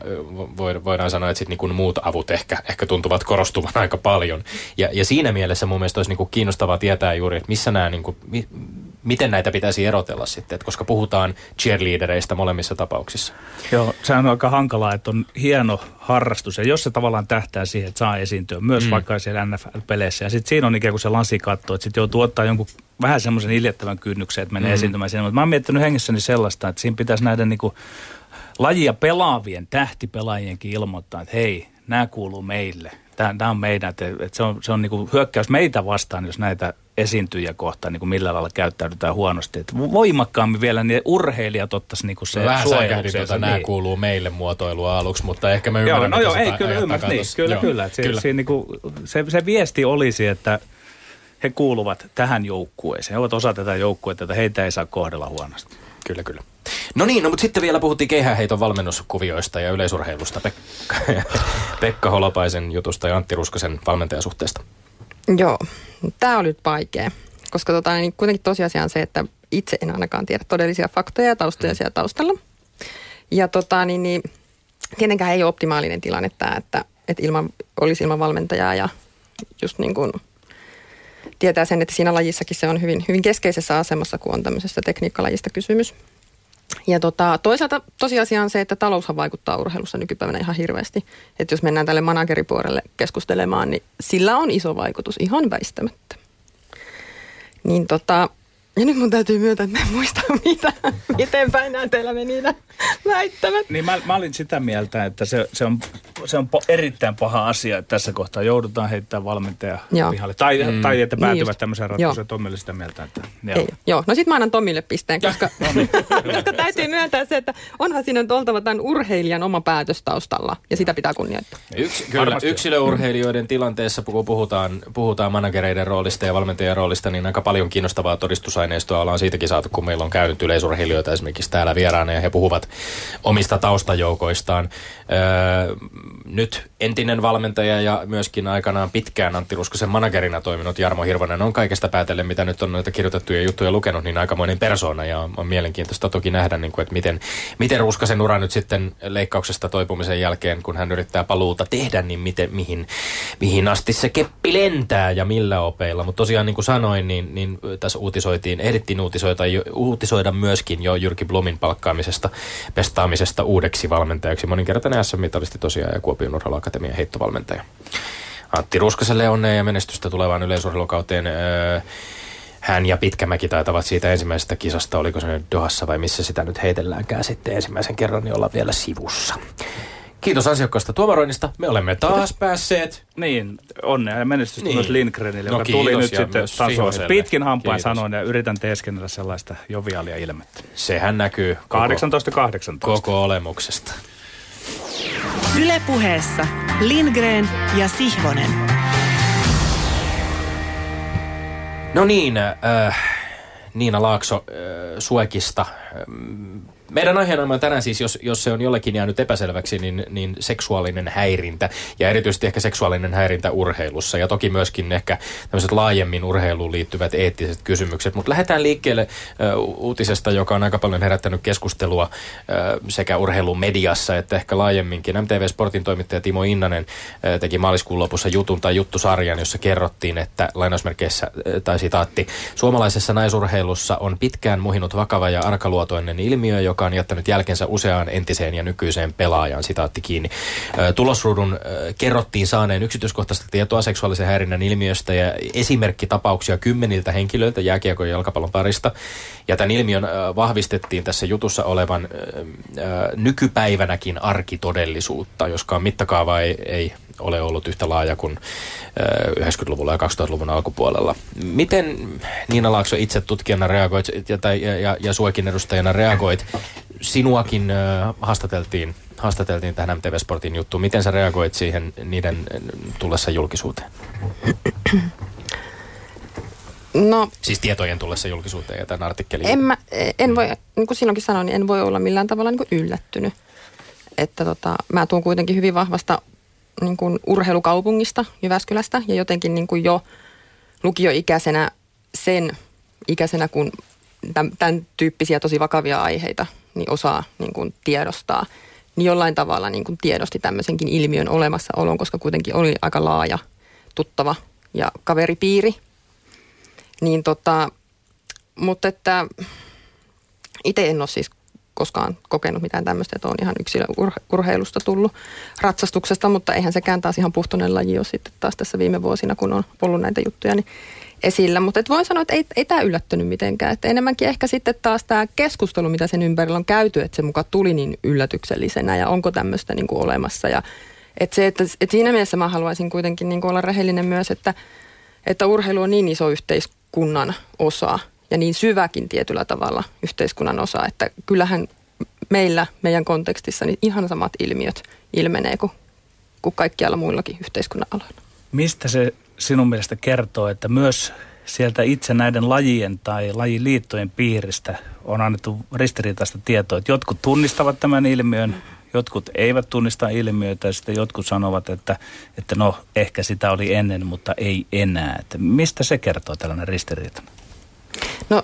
voidaan sanoa, että sit niinku muut avut ehkä, ehkä tuntuvat korostuvan aika paljon. Ja, ja siinä mielessä mun mielestä olisi niinku kiinnostavaa tietää juuri, että missä nämä, niinku, mi- miten näitä pitäisi erotella sitten, että koska puhutaan cheerleadereista molemmissa tapauksissa. Joo, se on aika hankalaa, että on hieno harrastus ja jos se tavallaan tähtää siihen, että saa esiintyä myös mm. vaikka siellä NFL-peleissä ja sitten siinä on ikään kuin se lasikatto, että sitten joutuu ottaa jonkun vähän semmoisen iljettävän kynnyksen, että menee mm. esiintymään siinä. Mutta mä oon miettinyt hengessäni sellaista, että siinä pitäisi näiden niinku lajia pelaavien tähtipelaajienkin ilmoittaa, että hei, nämä kuuluu meille. Tämä on meidän, että, että se on, se on niinku hyökkäys meitä vastaan, jos näitä esiintyjiä kohtaan niin millä lailla käyttäydytään huonosti. Että voimakkaammin vielä niin urheilijat ottaisi niin se Vähän säikähdin tuota, nämä niin. kuuluu meille muotoilua aluksi, mutta ehkä mä ymmärrän, joo, no joo, ei, kyllä ymmärrän, niin, kyllä, joo, kyllä. Se, kyllä. Se, niin kuin, se, se viesti olisi, että he kuuluvat tähän joukkueeseen. He ovat osa tätä joukkuetta, että heitä ei saa kohdella huonosti. Kyllä, kyllä. No niin, no mutta sitten vielä puhuttiin keihäheiton valmennuskuvioista ja yleisurheilusta Pekka, Pekka Holopaisen jutusta ja Antti Ruskosen valmentajasuhteesta. Joo, tämä oli nyt vaikea, koska tota, niin kuitenkin tosiasia on se, että itse en ainakaan tiedä todellisia faktoja ja taustoja mm. siellä taustalla. Ja tota, niin, niin, tietenkään ei ole optimaalinen tilanne tämä, että, että ilman, olisi ilman valmentajaa ja just niin kuin tietää sen, että siinä lajissakin se on hyvin, hyvin keskeisessä asemassa, kun on tämmöisestä tekniikkalajista kysymys. Ja tota, toisaalta tosiasia on se, että taloushan vaikuttaa urheilussa nykypäivänä ihan hirveästi. Että jos mennään tälle manageripuolelle keskustelemaan, niin sillä on iso vaikutus ihan väistämättä. Niin tota, ja nyt mun täytyy myöntää, että mä en muista mitä, miten päin nämä teillä meni nämä väittämät. Niin mä, mä olin sitä mieltä, että se, se on, se on po, erittäin paha asia, että tässä kohtaa joudutaan heittämään valmentaja joo. pihalle. Tai, mm. tai että niin päätyvät niin tämmöiseen ratkaisuun. Tommi oli sitä mieltä, että... Joo. Ei, joo. No sit mä annan Tomille pisteen, koska, no niin. koska täytyy myöntää se, että onhan siinä nyt oltava tämän urheilijan oma päätös taustalla, ja sitä pitää kunnioittaa. Yks, kyllä, yksilöurheilijoiden tilanteessa, kun puhutaan, puhutaan managereiden roolista ja valmentajan roolista, niin aika paljon kiinnostavaa todistus aineistoa ollaan siitäkin saatu, kun meillä on käynyt yleisurheilijoita esimerkiksi täällä vieraana ja he puhuvat omista taustajoukoistaan. Öö, nyt entinen valmentaja ja myöskin aikanaan pitkään Antti Ruskosen managerina toiminut Jarmo Hirvonen on kaikesta päätellen, mitä nyt on noita kirjoitettuja juttuja lukenut, niin aikamoinen persona ja on, mielenkiintoista toki nähdä, niin kuin, että miten, miten Ruskosen ura nyt sitten leikkauksesta toipumisen jälkeen, kun hän yrittää paluuta tehdä, niin miten, mihin, mihin asti se keppi lentää ja millä opeilla. Mutta tosiaan niin kuin sanoin, niin, niin tässä uutisoitiin, ehdittiin uutisoida, uutisoida myöskin jo Jyrki Blumin palkkaamisesta, pestaamisesta uudeksi valmentajaksi. Moninkertainen SM-mitalisti tosiaan ja Kuopion Urheiluakatemian heittovalmentaja. Antti Ruskaselle onnea ja menestystä tulevaan yleisurheilukauteen. Hän ja Pitkämäki taitavat siitä ensimmäisestä kisasta, oliko se nyt Dohassa vai missä sitä nyt heitelläänkään sitten ensimmäisen kerran, niin olla vielä sivussa. Kiitos ansiokkaasta tuomaroinnista. Me olemme taas päässeet. Niin, onnea ja menestystä niin. myös Lindgrenille, no, joka tuli nyt sitten tasoille. Pitkin hampain sanoin ja yritän teeskennellä sellaista joviaalia ilmettä. Sehän näkyy 18-18. Koko olemuksesta. Ylepuheessa Lindgren ja Sihvonen. No niin, äh, Niina Laakso äh, Suekista. Meidän aiheena tänään siis, jos, jos se on jollekin jäänyt epäselväksi, niin, niin seksuaalinen häirintä ja erityisesti ehkä seksuaalinen häirintä urheilussa ja toki myöskin ehkä tämmöiset laajemmin urheiluun liittyvät eettiset kysymykset. Mutta lähdetään liikkeelle uh, uutisesta, joka on aika paljon herättänyt keskustelua uh, sekä urheilun mediassa että ehkä laajemminkin. MTV Sportin toimittaja Timo Innanen uh, teki maaliskuun lopussa jutun tai juttusarjan, jossa kerrottiin, että lainausmerkeissä tai sitaatti, suomalaisessa naisurheilussa on pitkään muhinut vakava ja arkaluotoinen ilmiö, joka joka on jättänyt jälkensä useaan entiseen ja nykyiseen pelaajaan, sitaatti kiinni. Tulosruudun kerrottiin saaneen yksityiskohtaista tietoa seksuaalisen häirinnän ilmiöstä ja esimerkkitapauksia kymmeniltä henkilöiltä jääkiekon ja jalkapallon parista. Ja tämän ilmiön vahvistettiin tässä jutussa olevan nykypäivänäkin arkitodellisuutta, joskaan mittakaava ei, ei ole ollut yhtä laaja kuin 90-luvulla ja 2000-luvun alkupuolella. Miten Niina Laakso itse tutkijana reagoit ja, tai, ja, ja, ja suokin edustajana reagoit? Sinuakin äh, haastateltiin, haastateltiin tähän MTV Sportin juttuun. Miten sä reagoit siihen niiden tullessa julkisuuteen? No, siis tietojen tullessa julkisuuteen ja tämän artikkelin. En, mä, en voi, niin kuin silloinkin sanoin, niin en voi olla millään tavalla niin kuin yllättynyt. Että tota, mä tuun kuitenkin hyvin vahvasta niin kuin urheilukaupungista Jyväskylästä ja jotenkin niin kuin jo lukioikäisenä sen ikäisenä, kun tämän, tyyppisiä tosi vakavia aiheita niin osaa niin kuin tiedostaa, niin jollain tavalla niin kuin tiedosti tämmöisenkin ilmiön olemassaolon, koska kuitenkin oli aika laaja tuttava ja kaveripiiri. Niin tota, mutta että itse en ole siis koskaan kokenut mitään tämmöistä, että on ihan yksilöurheilusta tullut ratsastuksesta, mutta eihän sekään taas ihan puhtoinen laji ole sitten taas tässä viime vuosina, kun on ollut näitä juttuja niin esillä. Mutta et voin sanoa, että ei, ei tämä yllättynyt mitenkään. Että enemmänkin ehkä sitten taas tämä keskustelu, mitä sen ympärillä on käyty, että se muka tuli niin yllätyksellisenä ja onko tämmöistä niin kuin olemassa. Ja että se, että, että siinä mielessä mä haluaisin kuitenkin niin kuin olla rehellinen myös, että, että urheilu on niin iso yhteiskunnan osa – ja niin syväkin tietyllä tavalla yhteiskunnan osa, että kyllähän meillä, meidän kontekstissa, niin ihan samat ilmiöt ilmenee kuin, kuin kaikkialla muillakin yhteiskunnan aloilla. Mistä se sinun mielestä kertoo, että myös sieltä itse näiden lajien tai lajiliittojen piiristä on annettu ristiriitaista tietoa, että jotkut tunnistavat tämän ilmiön, jotkut eivät tunnista ilmiöitä ja sitten jotkut sanovat, että, että no ehkä sitä oli ennen, mutta ei enää. Että mistä se kertoo tällainen ristiriita? No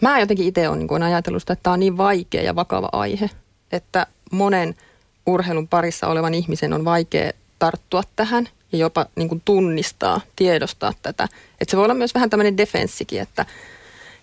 mä jotenkin itse olen niin ajatellut sitä, että tämä on niin vaikea ja vakava aihe, että monen urheilun parissa olevan ihmisen on vaikea tarttua tähän ja jopa niin kuin tunnistaa, tiedostaa tätä. Että se voi olla myös vähän tämmöinen defenssikin, että,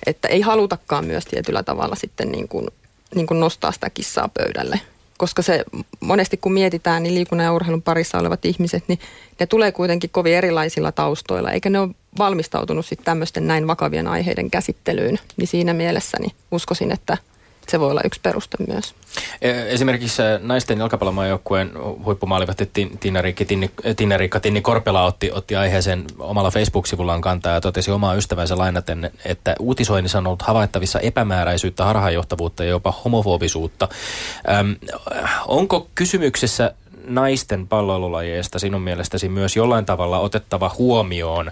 että ei halutakaan myös tietyllä tavalla sitten niin kuin, niin kuin nostaa sitä kissaa pöydälle koska se monesti kun mietitään, niin liikunnan ja urheilun parissa olevat ihmiset, niin ne tulee kuitenkin kovin erilaisilla taustoilla, eikä ne ole valmistautunut sitten tämmöisten näin vakavien aiheiden käsittelyyn. Niin siinä mielessä niin uskoisin, että se voi olla yksi peruste myös. E, esimerkiksi naisten jalkapallomaajoukkueen huippumaalivahti Tiina-Riikka Tinni, Tinni, Tinni Korpela otti, otti aiheeseen omalla Facebook-sivullaan kantaa ja totesi omaa ystävänsä lainaten, että uutisoinnissa on ollut havaittavissa epämääräisyyttä, harhaanjohtavuutta ja jopa homofobisuutta. Öm, onko kysymyksessä naisten palloilulajeista sinun mielestäsi myös jollain tavalla otettava huomioon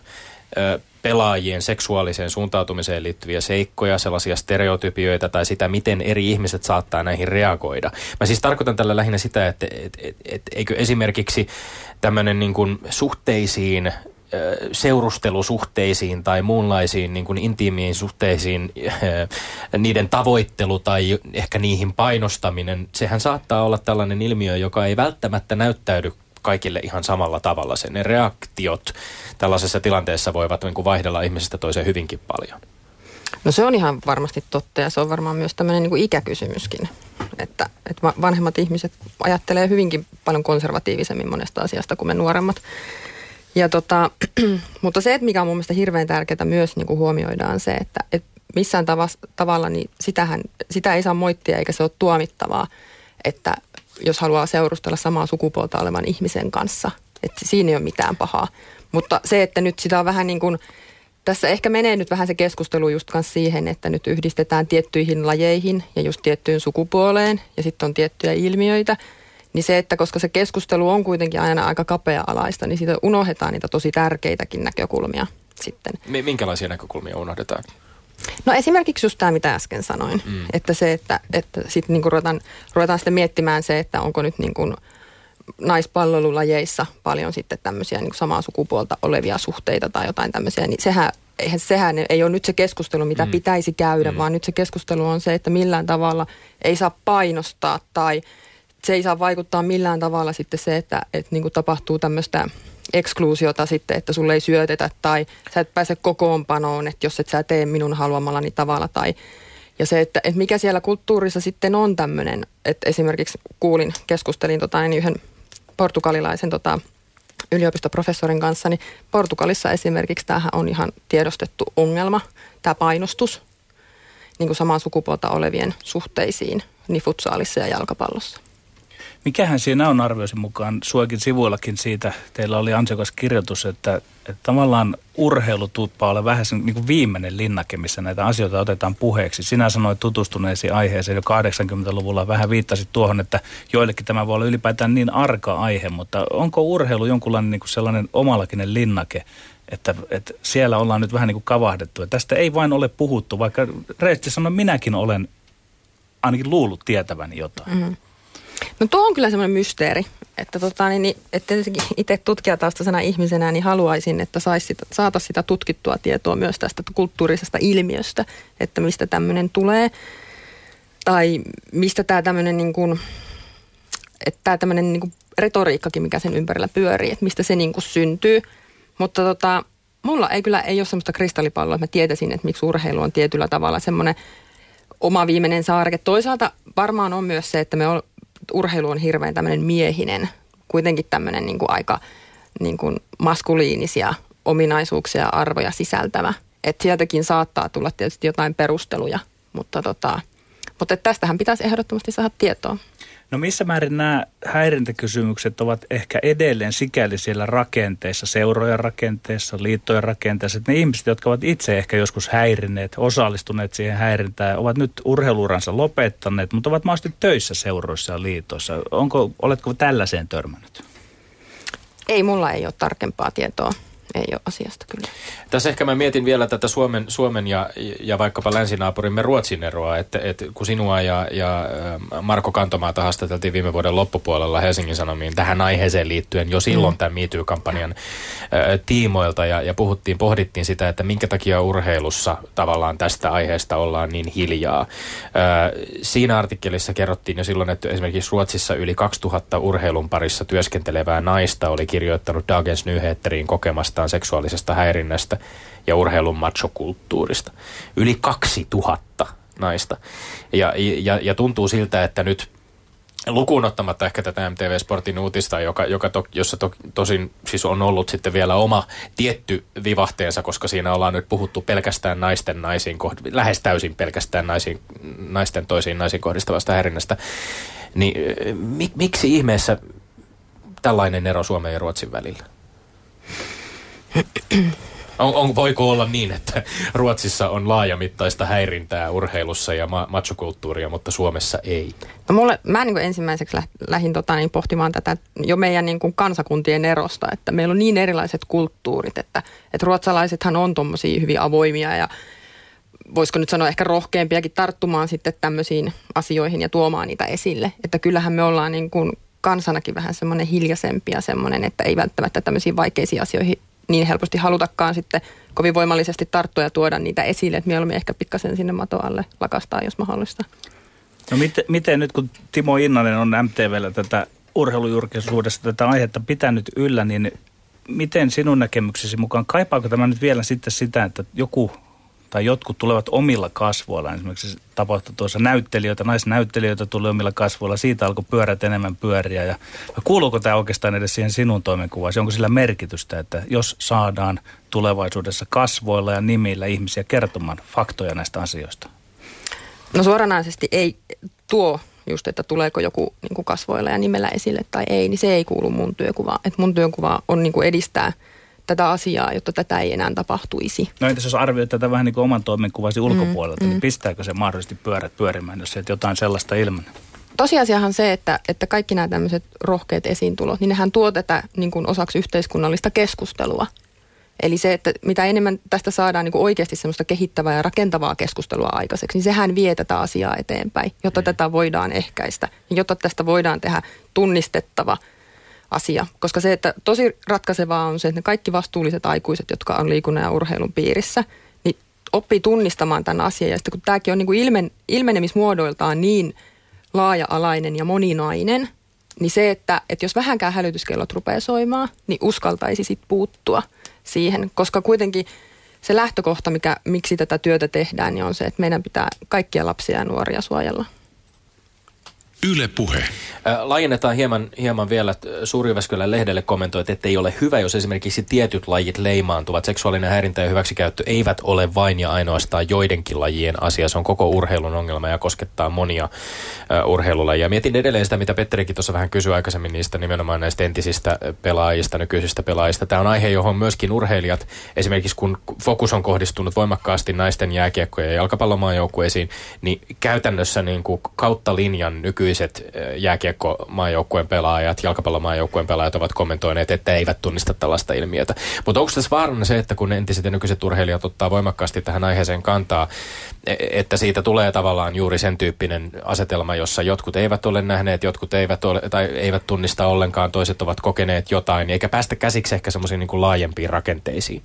pelaajien seksuaaliseen suuntautumiseen liittyviä seikkoja, sellaisia stereotypioita tai sitä, miten eri ihmiset saattaa näihin reagoida. Mä siis tarkoitan tällä lähinnä sitä, että et, et, et, eikö esimerkiksi tämmöinen niin kuin suhteisiin seurustelusuhteisiin tai muunlaisiin niin kuin intiimiin suhteisiin, niiden tavoittelu tai ehkä niihin painostaminen, sehän saattaa olla tällainen ilmiö, joka ei välttämättä näyttäydy kaikille ihan samalla tavalla. Sen ne reaktiot tällaisessa tilanteessa voivat niin kuin vaihdella ihmisestä toiseen hyvinkin paljon. No se on ihan varmasti totta ja se on varmaan myös tämmöinen niin kuin ikäkysymyskin. Että, että vanhemmat ihmiset ajattelee hyvinkin paljon konservatiivisemmin monesta asiasta kuin me nuoremmat. Ja tota, mutta se, että mikä on mun mielestä hirveän tärkeää myös niin kuin huomioidaan se, että, että missään tavas, tavalla niin sitähän, sitä ei saa moittia eikä se ole tuomittavaa, että jos haluaa seurustella samaa sukupuolta olevan ihmisen kanssa. Että siinä ei ole mitään pahaa. Mutta se, että nyt sitä on vähän niin kuin, tässä ehkä menee nyt vähän se keskustelu just kanssa siihen, että nyt yhdistetään tiettyihin lajeihin ja just tiettyyn sukupuoleen ja sitten on tiettyjä ilmiöitä. Niin se, että koska se keskustelu on kuitenkin aina aika kapea-alaista, niin siitä unohdetaan niitä tosi tärkeitäkin näkökulmia sitten. Minkälaisia näkökulmia unohdetaan? No esimerkiksi just tämä, mitä äsken sanoin. Mm. Että se, että, että sitten niinku ruvetaan, ruvetaan sitten miettimään se, että onko nyt niinku naispallolulajeissa paljon sitten tämmöisiä niin samaa sukupuolta olevia suhteita tai jotain tämmöisiä, niin sehän, eihän, sehän ei ole nyt se keskustelu, mitä mm. pitäisi käydä, mm. vaan nyt se keskustelu on se, että millään tavalla ei saa painostaa tai se ei saa vaikuttaa millään tavalla sitten se, että, että niin kuin tapahtuu tämmöistä ekskluusiota sitten, että sulle ei syötetä tai sä et pääse kokoonpanoon, että jos et sä tee minun haluamallani tavalla tai ja se, että, että mikä siellä kulttuurissa sitten on tämmöinen, että esimerkiksi kuulin, keskustelin tota, niin yhden portugalilaisen tota, yliopistoprofessorin kanssa, niin Portugalissa esimerkiksi tämähän on ihan tiedostettu ongelma, tämä painostus niin kuin samaa sukupuolta olevien suhteisiin niin futsaalissa ja jalkapallossa. Mikähän siinä on arvioisin mukaan, suokin sivuillakin siitä, teillä oli ansiokas kirjoitus, että, että tavallaan urheilu tuppaa olla vähän sen niin kuin viimeinen linnake, missä näitä asioita otetaan puheeksi. Sinä sanoit tutustuneesi aiheeseen jo 80-luvulla, vähän viittasit tuohon, että joillekin tämä voi olla ylipäätään niin arka aihe, mutta onko urheilu jonkunlainen niin kuin sellainen omalakinen linnake, että, että siellä ollaan nyt vähän niin kuin kavahdettu. Ja tästä ei vain ole puhuttu, vaikka reisesti sanon, minäkin olen ainakin luullut tietäväni jotain. Mm. No tuo on kyllä semmoinen mysteeri, että, tota, niin, niin että itse tutkijataustaisena ihmisenä niin haluaisin, että sitä, saata sitä tutkittua tietoa myös tästä kulttuurisesta ilmiöstä, että mistä tämmöinen tulee. Tai mistä tämä tämmöinen niin kuin, että tämä niin kuin retoriikkakin, mikä sen ympärillä pyörii, että mistä se niin kuin syntyy. Mutta tota, mulla ei kyllä ei ole semmoista kristallipalloa, että mä tietäisin, että miksi urheilu on tietyllä tavalla semmoinen oma viimeinen saareke. Toisaalta varmaan on myös se, että me urheilu on hirveän tämmöinen miehinen, kuitenkin tämmöinen niin kuin aika niin kuin maskuliinisia ominaisuuksia ja arvoja sisältävä. Että sieltäkin saattaa tulla tietysti jotain perusteluja, mutta, tota, mutta tästähän pitäisi ehdottomasti saada tietoa. No missä määrin nämä häirintäkysymykset ovat ehkä edelleen sikäli siellä rakenteissa, seurojen rakenteissa, liittojen rakenteissa, että ne ihmiset, jotka ovat itse ehkä joskus häirineet, osallistuneet siihen häirintään, ovat nyt urheiluransa lopettaneet, mutta ovat mahdollisesti töissä seuroissa ja liitoissa. Onko, oletko tällaiseen törmännyt? Ei, mulla ei ole tarkempaa tietoa ei ole asiasta kyllä. Tässä ehkä mä mietin vielä tätä Suomen, Suomen ja, ja vaikkapa länsinaapurimme Ruotsin eroa, että, että kun sinua ja, ja Marko Kantomaata haastateltiin viime vuoden loppupuolella Helsingin Sanomiin tähän aiheeseen liittyen jo silloin mm. tämän MeToo-kampanjan äh, tiimoilta ja, ja puhuttiin, pohdittiin sitä, että minkä takia urheilussa tavallaan tästä aiheesta ollaan niin hiljaa. Äh, siinä artikkelissa kerrottiin jo silloin, että esimerkiksi Ruotsissa yli 2000 urheilun parissa työskentelevää naista oli kirjoittanut Dagens Nyheteriin kokemasta puhutaan seksuaalisesta häirinnästä ja urheilun machokulttuurista. Yli 2000 naista. Ja, ja, ja tuntuu siltä, että nyt lukuun ottamatta ehkä tätä MTV Sportin uutista, joka, joka to, jossa to, tosin siis on ollut sitten vielä oma tietty vivahteensa, koska siinä ollaan nyt puhuttu pelkästään naisten naisiin, lähes täysin pelkästään naisiin, naisten toisiin naisiin kohdistavasta häirinnästä. Niin mik, miksi ihmeessä tällainen ero Suomen ja Ruotsin välillä? On, on, voiko olla niin, että Ruotsissa on laajamittaista häirintää urheilussa ja ma- machokulttuuria, mutta Suomessa ei? No mulle, mä niin ensimmäiseksi lä- lähdin tota, niin pohtimaan tätä jo meidän niin kuin kansakuntien erosta, että meillä on niin erilaiset kulttuurit, että, että ruotsalaisethan on tuommoisia hyvin avoimia ja voisiko nyt sanoa ehkä rohkeampiakin tarttumaan sitten tämmöisiin asioihin ja tuomaan niitä esille. Että kyllähän me ollaan niin kuin kansanakin vähän semmoinen hiljaisempi ja semmoinen, että ei välttämättä tämmöisiin vaikeisiin asioihin niin helposti halutakaan sitten kovin voimallisesti tarttua ja tuoda niitä esille, että mieluummin ehkä pikkasen sinne matoalle lakastaa, jos mahdollista. No miten, miten nyt kun Timo Innanen on MTVllä tätä urheilujurkisuudessa tätä aihetta pitänyt yllä, niin miten sinun näkemyksesi mukaan, kaipaako tämä nyt vielä sitten sitä, että joku tai jotkut tulevat omilla kasvoilla. Esimerkiksi tapahtui tuossa näyttelijöitä, naisnäyttelijöitä tuli omilla kasvoilla. Siitä alkoi pyörät enemmän pyöriä. Ja kuuluuko tämä oikeastaan edes siihen sinun toimenkuvaasi? Onko sillä merkitystä, että jos saadaan tulevaisuudessa kasvoilla ja nimillä ihmisiä kertomaan faktoja näistä asioista? No suoranaisesti ei tuo just, että tuleeko joku niin kuin kasvoilla ja nimellä esille tai ei, niin se ei kuulu mun työkuvaan. Et mun työkuva on niin kuin edistää – tätä asiaa, jotta tätä ei enää tapahtuisi. No entäs jos arvioit tätä vähän niin kuin oman toimenkuvasi ulkopuolelta, mm, niin mm. pistääkö se mahdollisesti pyörät pyörimään, jos sieltä jotain sellaista ilmenee? Tosiasiahan se, että, että kaikki nämä tämmöiset rohkeat esiintulot, niin nehän tuo tätä niin kuin osaksi yhteiskunnallista keskustelua. Eli se, että mitä enemmän tästä saadaan niin kuin oikeasti semmoista kehittävää ja rakentavaa keskustelua aikaiseksi, niin sehän vie tätä asiaa eteenpäin, jotta mm. tätä voidaan ehkäistä, jotta tästä voidaan tehdä tunnistettava – asia. Koska se, että tosi ratkaisevaa on se, että ne kaikki vastuulliset aikuiset, jotka on liikunnan ja urheilun piirissä, niin oppii tunnistamaan tämän asian. Ja sitten kun tämäkin on niin kuin ilmen, ilmenemismuodoiltaan niin laaja-alainen ja moninainen, niin se, että, että jos vähänkään hälytyskellot rupeaa soimaan, niin uskaltaisi sitten puuttua siihen. Koska kuitenkin se lähtökohta, mikä, miksi tätä työtä tehdään, niin on se, että meidän pitää kaikkia lapsia ja nuoria suojella. Yle Puhe. Laajennetaan hieman, hieman vielä. suuri lehdelle kommentoi, että ei ole hyvä, jos esimerkiksi tietyt lajit leimaantuvat. Seksuaalinen häirintä ja hyväksikäyttö eivät ole vain ja ainoastaan joidenkin lajien asia. Se on koko urheilun ongelma ja koskettaa monia urheilulajia. Mietin edelleen sitä, mitä Petterikin tuossa vähän kysyi aikaisemmin niistä nimenomaan näistä entisistä pelaajista, nykyisistä pelaajista. Tämä on aihe, johon myöskin urheilijat, esimerkiksi kun fokus on kohdistunut voimakkaasti naisten jääkiekkoja ja jalkapallomaajoukkueisiin, niin käytännössä niin kuin kautta linjan nyky nykyiset jääkiekko-maajoukkueen pelaajat, jalkapallomaajoukkueen pelaajat ovat kommentoineet, että eivät tunnista tällaista ilmiötä. Mutta onko tässä vaarana se, että kun entiset ja nykyiset urheilijat ottaa voimakkaasti tähän aiheeseen kantaa, e, että siitä tulee tavallaan juuri sen tyyppinen asetelma, jossa jotkut eivät ole nähneet, jotkut eivät, ole, tai eivät tunnista ollenkaan, toiset ovat kokeneet jotain, eikä päästä käsiksi ehkä semmoisiin niin laajempiin rakenteisiin?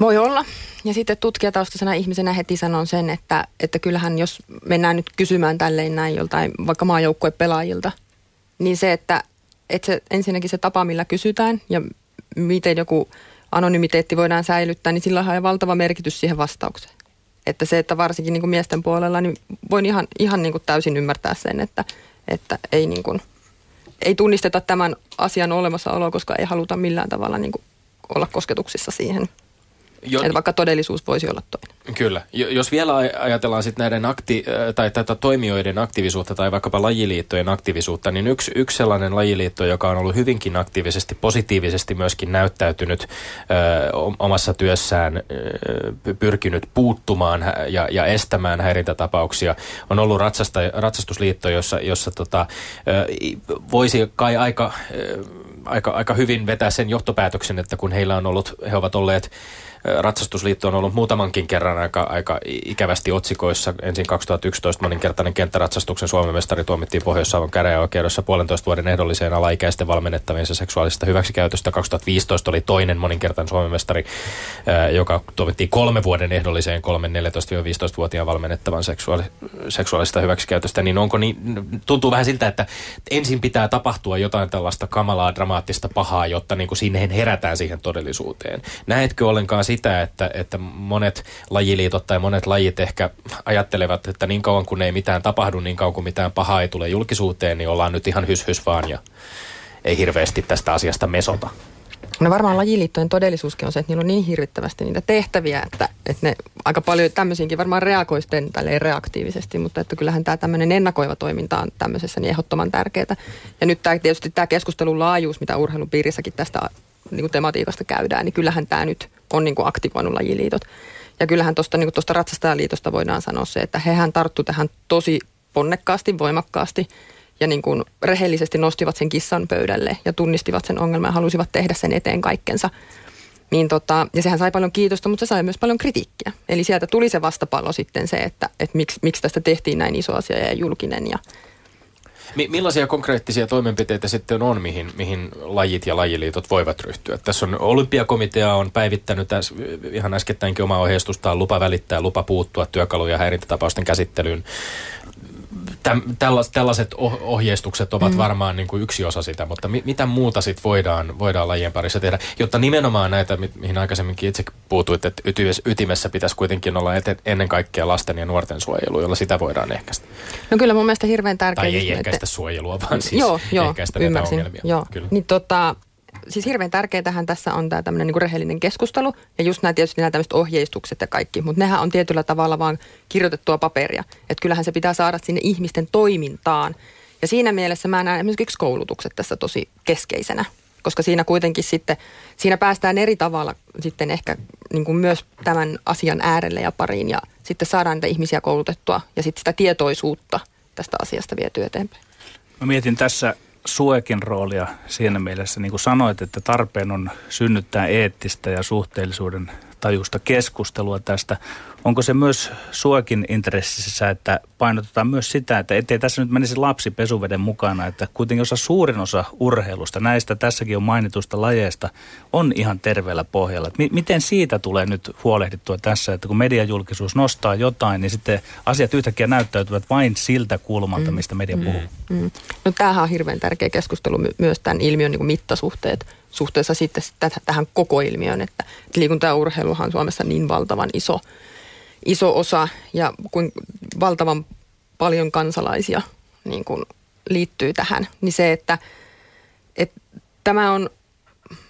Voi olla. Ja sitten tutkijataustaisena ihmisenä heti sanon sen, että, että kyllähän jos mennään nyt kysymään tälleen näin joltain vaikka maajoukkuepelaajilta, niin se, että, että se, ensinnäkin se tapa, millä kysytään ja miten joku anonymiteetti voidaan säilyttää, niin sillä on valtava merkitys siihen vastaukseen. Että se, että varsinkin niin kuin miesten puolella, niin voin ihan, ihan niin kuin täysin ymmärtää sen, että, että ei, niin kuin, ei tunnisteta tämän asian olemassaoloa, koska ei haluta millään tavalla niin kuin olla kosketuksissa siihen. Jo, että vaikka todellisuus voisi olla toinen. Kyllä. Jos vielä ajatellaan sitten näiden akti- tai tätä toimijoiden aktiivisuutta tai vaikkapa lajiliittojen aktiivisuutta, niin yksi, yksi sellainen lajiliitto, joka on ollut hyvinkin aktiivisesti, positiivisesti myöskin näyttäytynyt ö, omassa työssään, ö, pyrkinyt puuttumaan ja, ja estämään häirintätapauksia, on ollut ratsasta, ratsastusliitto, jossa, jossa tota, ö, voisi kai aika, ö, aika, aika hyvin vetää sen johtopäätöksen, että kun heillä on ollut, he ovat olleet Ratsastusliitto on ollut muutamankin kerran aika, aika ikävästi otsikoissa. Ensin 2011 moninkertainen kenttäratsastuksen Suomen mestari tuomittiin Pohjois-Savon käräjäoikeudessa puolentoista vuoden ehdolliseen alaikäisten valmennettavien seksuaalisesta hyväksikäytöstä. 2015 oli toinen moninkertainen Suomen mestari, joka tuomittiin kolme vuoden ehdolliseen kolmen 14-15-vuotiaan valmennettavan seksuaali- seksuaalista hyväksikäytöstä. Niin onko niin, tuntuu vähän siltä, että ensin pitää tapahtua jotain tällaista kamalaa, dramaattista pahaa, jotta niin kuin sinne herätään siihen todellisuuteen. Näetkö ollenkaan sitä, että, että monet lajiliitot tai monet lajit ehkä ajattelevat, että niin kauan kun ei mitään tapahdu, niin kauan kun mitään pahaa ei tule julkisuuteen, niin ollaan nyt ihan hys hys vaan ja ei hirveästi tästä asiasta mesota. No varmaan lajiliittojen todellisuuskin on se, että niillä on niin hirvittävästi niitä tehtäviä, että, että ne aika paljon tämmöisiinkin varmaan reagoisten reaktiivisesti, mutta että kyllähän tämä tämmöinen ennakoiva toiminta on tämmöisessä niin ehdottoman tärkeää. Ja nyt tämä, tietysti tämä keskustelun laajuus, mitä urheilun piirissäkin tästä niin kuin tematiikasta käydään, niin kyllähän tämä nyt on niin kuin aktivoinut lajiliitot. Ja kyllähän tuosta niin ratsastajaliitosta voidaan sanoa se, että hehän tarttu tähän tosi ponnekkaasti, voimakkaasti ja niin kuin rehellisesti nostivat sen kissan pöydälle ja tunnistivat sen ongelman ja halusivat tehdä sen eteen kaikkensa. Niin tota, ja sehän sai paljon kiitosta, mutta se sai myös paljon kritiikkiä. Eli sieltä tuli se vastapallo sitten se, että, että miksi, miksi tästä tehtiin näin iso asia ja julkinen ja, Mi- millaisia konkreettisia toimenpiteitä sitten on, mihin, mihin lajit ja lajiliitot voivat ryhtyä? Tässä on olympiakomitea on päivittänyt tässä ihan äskettäinkin omaa ohjeistustaan lupa välittää, lupa puuttua työkaluja häirintätapausten käsittelyyn täm, tällas, tällaiset ohjeistukset ovat mm. varmaan niin kuin yksi osa sitä, mutta mi, mitä muuta sitten voidaan, voidaan lajien parissa tehdä, jotta nimenomaan näitä, mihin aikaisemminkin itse puutuit, että ytimessä pitäisi kuitenkin olla eten, ennen kaikkea lasten ja nuorten suojelu, jolla sitä voidaan ehkäistä. No kyllä mun mielestä hirveän tärkeää. Tai ei ehkäistä että... suojelua, vaan siis joo, joo, ehkäistä ymmärsin, näitä ongelmia. Joo. Kyllä. Niin tota, siis hirveän tärkeätähän tässä on tämä tämmöinen niin rehellinen keskustelu ja just nämä tietysti nämä ohjeistukset ja kaikki, mutta nehän on tietyllä tavalla vaan kirjoitettua paperia. Että kyllähän se pitää saada sinne ihmisten toimintaan. Ja siinä mielessä mä näen esimerkiksi koulutukset tässä tosi keskeisenä, koska siinä kuitenkin sitten, siinä päästään eri tavalla sitten ehkä niin kuin myös tämän asian äärelle ja pariin ja sitten saadaan niitä ihmisiä koulutettua ja sitten sitä tietoisuutta tästä asiasta vietyä eteenpäin. Mä mietin tässä Suekin roolia siinä mielessä, niin kuin sanoit, että tarpeen on synnyttää eettistä ja suhteellisuuden tajusta keskustelua tästä. Onko se myös suokin intressissä, että painotetaan myös sitä, että ettei tässä nyt menisi lapsi pesuveden mukana, että kuitenkin osa suurin osa urheilusta, näistä tässäkin on mainitusta lajeista, on ihan terveellä pohjalla. M- miten siitä tulee nyt huolehdittua tässä, että kun mediajulkisuus nostaa jotain, niin sitten asiat yhtäkkiä näyttäytyvät vain siltä kulmalta, mm. mistä media puhuu? Mm. Mm. No tämähän on hirveän tärkeä keskustelu my- myös tämän ilmiön niin mittasuhteet suhteessa sitten tähän koko ilmiön, että liikunta ja urheiluhan on Suomessa niin valtavan iso, iso osa ja kuin valtavan paljon kansalaisia niin kuin liittyy tähän, niin se, että, että tämä on,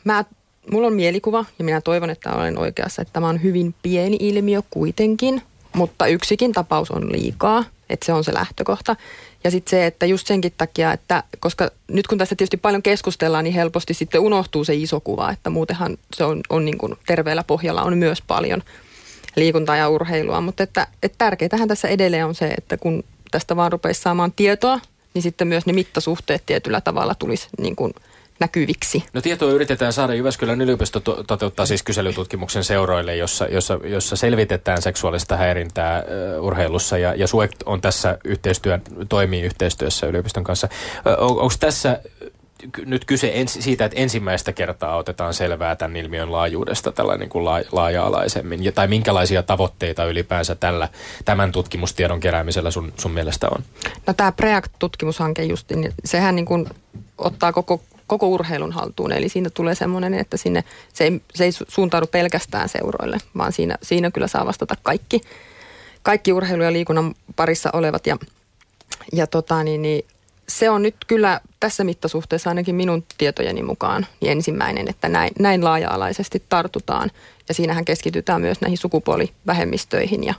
mä, mulla on mielikuva ja minä toivon, että olen oikeassa, että tämä on hyvin pieni ilmiö kuitenkin, mutta yksikin tapaus on liikaa, että se on se lähtökohta. Ja sitten se, että just senkin takia, että koska nyt kun tässä tietysti paljon keskustellaan, niin helposti sitten unohtuu se iso kuva, että muutenhan se on, on niin kuin terveellä pohjalla on myös paljon liikuntaa ja urheilua. Mutta että, että tärkeintähän tässä edelleen on se, että kun tästä vaan rupeisi saamaan tietoa, niin sitten myös ne mittasuhteet tietyllä tavalla tulisi niin kuin – näkyviksi. No tietoa yritetään saada. Jyväskylän yliopisto to- toteuttaa siis kyselytutkimuksen seuroille, jossa, jossa, jossa selvitetään seksuaalista häirintää uh, urheilussa ja, ja SUEK on tässä yhteistyö, toimii yhteistyössä yliopiston kanssa. Uh, on, Onko tässä nyt kyse ens, siitä, että ensimmäistä kertaa otetaan selvää tämän ilmiön laajuudesta tällä niin kuin laaja-alaisemmin? Ja, tai minkälaisia tavoitteita ylipäänsä tällä, tämän tutkimustiedon keräämisellä sun, sun mielestä on? No tämä PREACT-tutkimushanke just, niin sehän niin kuin ottaa koko koko urheilun haltuun. Eli siinä tulee semmoinen, että sinne, se, ei, se ei su- suuntaudu pelkästään seuroille, vaan siinä, siinä kyllä saa vastata kaikki, kaikki urheilu- ja liikunnan parissa olevat. Ja, ja tota, niin, niin, se on nyt kyllä tässä mittasuhteessa ainakin minun tietojeni mukaan niin ensimmäinen, että näin, näin laaja-alaisesti tartutaan. Ja siinähän keskitytään myös näihin sukupuolivähemmistöihin ja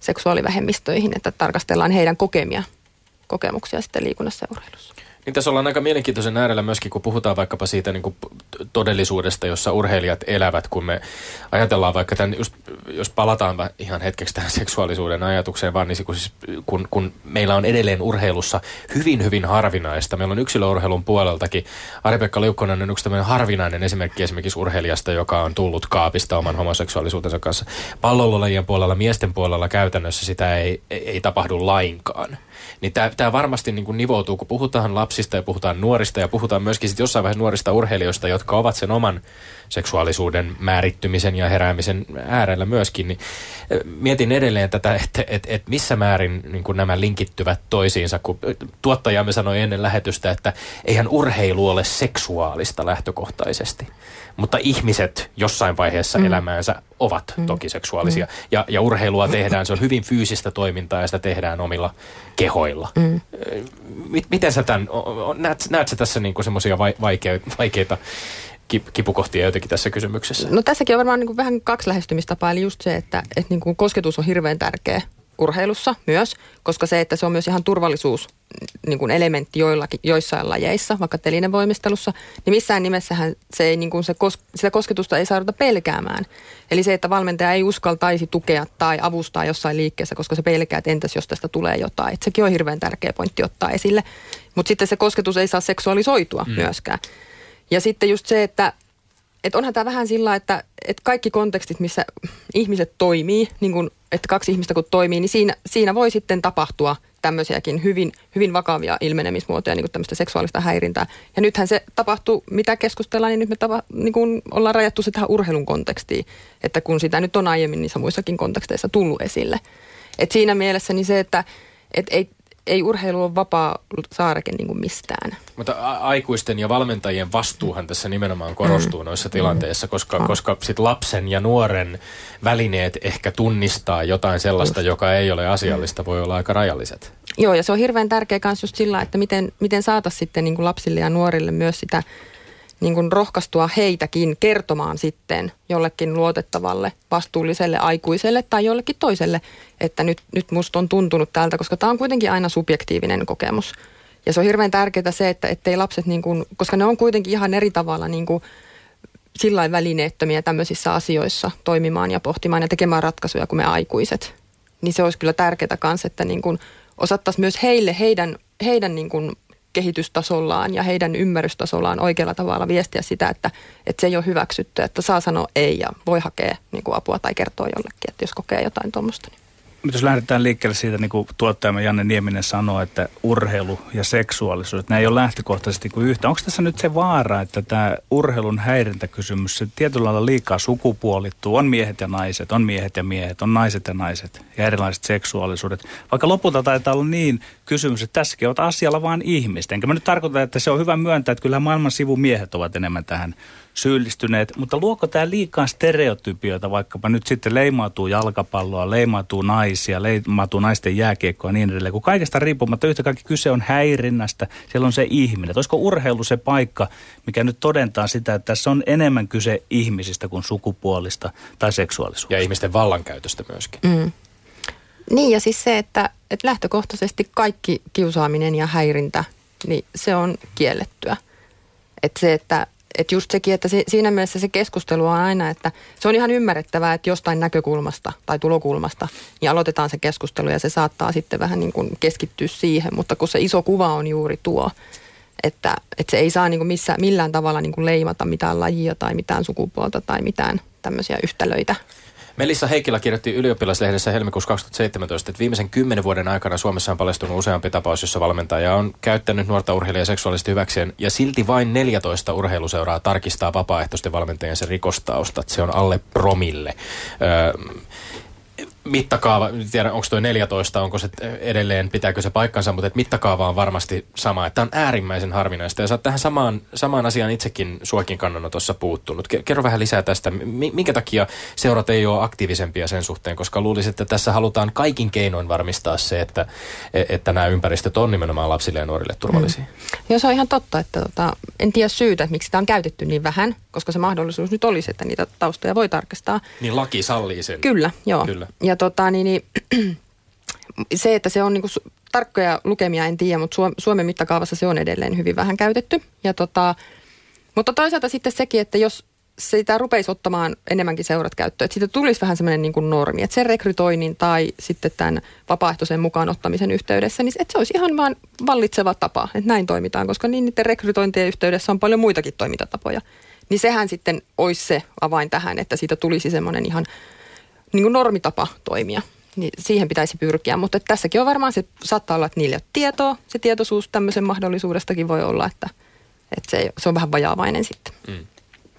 seksuaalivähemmistöihin, että tarkastellaan heidän kokemia kokemuksia sitten liikunnassa ja urheilussa. Niin tässä ollaan aika mielenkiintoisen äärellä myöskin, kun puhutaan vaikkapa siitä niin kuin todellisuudesta, jossa urheilijat elävät, kun me ajatellaan vaikka tämän, just, jos palataan ihan hetkeksi tähän seksuaalisuuden ajatukseen, vaan niin kun, siis, kun, kun meillä on edelleen urheilussa hyvin, hyvin harvinaista. Meillä on yksilöurheilun puoleltakin. Ari-Pekka Liukkonen on yksi tämmöinen harvinainen esimerkki esimerkiksi urheilijasta, joka on tullut kaapista oman homoseksuaalisuutensa kanssa. Pallololajien puolella, miesten puolella käytännössä sitä ei, ei, ei tapahdu lainkaan. Niin tämä varmasti niin kuin nivoutuu, kun puhutaan lapsista ja puhutaan nuorista ja puhutaan myöskin sit jossain vaiheessa nuorista urheilijoista, jotka ovat sen oman seksuaalisuuden määrittymisen ja heräämisen äärellä myöskin, niin mietin edelleen tätä, että, että, että missä määrin niin kuin nämä linkittyvät toisiinsa, kun tuottajamme sanoi ennen lähetystä, että eihän urheilu ole seksuaalista lähtökohtaisesti, mutta ihmiset jossain vaiheessa mm. elämäänsä ovat mm. toki seksuaalisia. Mm. Ja, ja urheilua tehdään, se on hyvin fyysistä toimintaa ja sitä tehdään omilla kehoilla. Mm. Miten sä tämän, näet, näet sä tässä niin semmoisia vaikeita, vaikeita kipukohtia jotenkin tässä kysymyksessä? No tässäkin on varmaan niin kuin vähän kaksi lähestymistapaa, eli just se, että, että niin kuin kosketus on hirveän tärkeä urheilussa myös, koska se, että se on myös ihan turvallisuus niin kuin elementti joillakin, joissain lajeissa, vaikka telinevoimistelussa, niin missään nimessähän se ei, niin kuin se kos, sitä kosketusta ei saada pelkäämään. Eli se, että valmentaja ei uskaltaisi tukea tai avustaa jossain liikkeessä, koska se pelkää, että entäs jos tästä tulee jotain. Että sekin on hirveän tärkeä pointti ottaa esille. Mutta sitten se kosketus ei saa seksuaalisoitua mm. myöskään. Ja sitten just se, että et onhan tämä vähän sillä, että, että kaikki kontekstit, missä ihmiset toimii, niin kun, että kaksi ihmistä kun toimii, niin siinä, siinä voi sitten tapahtua tämmöisiäkin hyvin, hyvin vakavia ilmenemismuotoja, niin kuin tämmöistä seksuaalista häirintää. Ja nythän se tapahtuu, mitä keskustellaan, niin nyt me tapa, niin kuin ollaan rajattu se tähän urheilun kontekstiin, että kun sitä nyt on aiemmin niissä muissakin konteksteissa tullut esille. Et siinä mielessä niin se, että et ei, ei urheilu ole vapaa saareke niin kuin mistään. Mutta aikuisten ja valmentajien vastuuhan tässä nimenomaan korostuu mm. noissa tilanteissa, koska, mm. koska sit lapsen ja nuoren välineet ehkä tunnistaa jotain sellaista, Just. joka ei ole asiallista, voi olla aika rajalliset. Joo, ja se on hirveän tärkeä myös just sillä, että miten, miten saataisiin sitten niin kuin lapsille ja nuorille myös sitä niin kuin rohkaistua heitäkin kertomaan sitten jollekin luotettavalle, vastuulliselle aikuiselle tai jollekin toiselle, että nyt, nyt musta on tuntunut tältä, koska tämä on kuitenkin aina subjektiivinen kokemus. Ja se on hirveän tärkeää se, että ettei lapset, niin kuin, koska ne on kuitenkin ihan eri tavalla niin kuin sillä välineettömiä tämmöisissä asioissa toimimaan ja pohtimaan ja tekemään ratkaisuja kuin me aikuiset. Niin se olisi kyllä tärkeää kanssa, että niin osattaisiin myös heille, heidän, heidän niin kuin kehitystasollaan ja heidän ymmärrystasollaan oikealla tavalla viestiä sitä, että, että se ei ole hyväksytty, että saa sanoa ei ja voi hakea niin kuin apua tai kertoa jollekin, että jos kokee jotain tuommoista. Niin jos lähdetään liikkeelle siitä, niin kuin tuottajamme Janne Nieminen sanoi, että urheilu ja seksuaalisuus, että nämä ei ole lähtökohtaisesti kuin yhtä. Onko tässä nyt se vaara, että tämä urheilun häirintäkysymys, se tietyllä lailla liikaa sukupuolittuu? On miehet ja naiset, on miehet ja miehet, on naiset ja naiset ja erilaiset seksuaalisuudet. Vaikka lopulta taitaa olla niin kysymys, että tässäkin ovat asialla vain ihmiset. Enkä mä nyt tarkoita, että se on hyvä myöntää, että kyllä maailman sivumiehet ovat enemmän tähän syyllistyneet, mutta luoko tämä liikaa stereotypioita, vaikkapa nyt sitten leimautuu jalkapalloa, leimautuu naisia, leimautuu naisten jääkiekkoa ja niin edelleen, kun kaikesta riippumatta yhtä kaikki kyse on häirinnästä, siellä on se ihminen. Että olisiko urheilu se paikka, mikä nyt todentaa sitä, että tässä on enemmän kyse ihmisistä kuin sukupuolista tai seksuaalisuudesta. Ja ihmisten vallankäytöstä myöskin. Mm. Niin ja siis se, että, että lähtökohtaisesti kaikki kiusaaminen ja häirintä, niin se on kiellettyä. Että se, että että just sekin, että se, siinä mielessä se keskustelu on aina, että se on ihan ymmärrettävää, että jostain näkökulmasta tai tulokulmasta niin aloitetaan se keskustelu ja se saattaa sitten vähän niin kuin keskittyä siihen, mutta kun se iso kuva on juuri tuo, että, että se ei saa niin kuin missä, millään tavalla niin kuin leimata mitään lajia tai mitään sukupuolta tai mitään tämmöisiä yhtälöitä. Melissa Heikkilä kirjoitti ylioppilaslehdessä helmikuussa 2017, että viimeisen kymmenen vuoden aikana Suomessa on paljastunut useampi tapaus, jossa valmentaja on käyttänyt nuorta urheilijaa seksuaalisesti hyväkseen, ja silti vain 14 urheiluseuraa tarkistaa vapaaehtoisten valmentajien sen rikostaustat. Se on alle promille. Öö, mittakaava, en tiedä onko toi 14, onko se edelleen, pitääkö se paikkansa, mutta et mittakaava on varmasti sama. Että on äärimmäisen harvinaista ja sä oot tähän samaan, samaan asiaan itsekin suokin kannanotossa puuttunut. Ke- Kerro vähän lisää tästä, Mi- minkä takia seurat ei ole aktiivisempia sen suhteen, koska luulisin, että tässä halutaan kaikin keinoin varmistaa se, että, e, että nämä ympäristöt on nimenomaan lapsille ja nuorille turvallisia. Mm. Joo, se on ihan totta, että tota, en tiedä syytä, että miksi sitä on käytetty niin vähän, koska se mahdollisuus nyt olisi, että niitä taustoja voi tarkistaa. Niin laki sallii sen. Kyllä, joo. Kyllä. Ja tota, niin, niin, se, että se on niinku su- tarkkoja lukemia, en tiedä, mutta Suom- Suomen mittakaavassa se on edelleen hyvin vähän käytetty. Ja tota, mutta toisaalta sitten sekin, että jos sitä rupeisi ottamaan enemmänkin seurat käyttöön, että siitä tulisi vähän semmoinen niin kuin normi, että sen rekrytoinnin tai sitten tämän vapaaehtoisen mukaan ottamisen yhteydessä, niin että se olisi ihan vaan vallitseva tapa, että näin toimitaan, koska niin niiden rekrytointien yhteydessä on paljon muitakin toimintatapoja. Niin sehän sitten olisi se avain tähän, että siitä tulisi semmoinen ihan niin kuin normitapa toimia. Niin siihen pitäisi pyrkiä, mutta tässäkin on varmaan se, saattaa olla, että niillä ei ole tietoa. Se tietoisuus tämmöisen mahdollisuudestakin voi olla, että, että se, se on vähän vajaavainen sitten.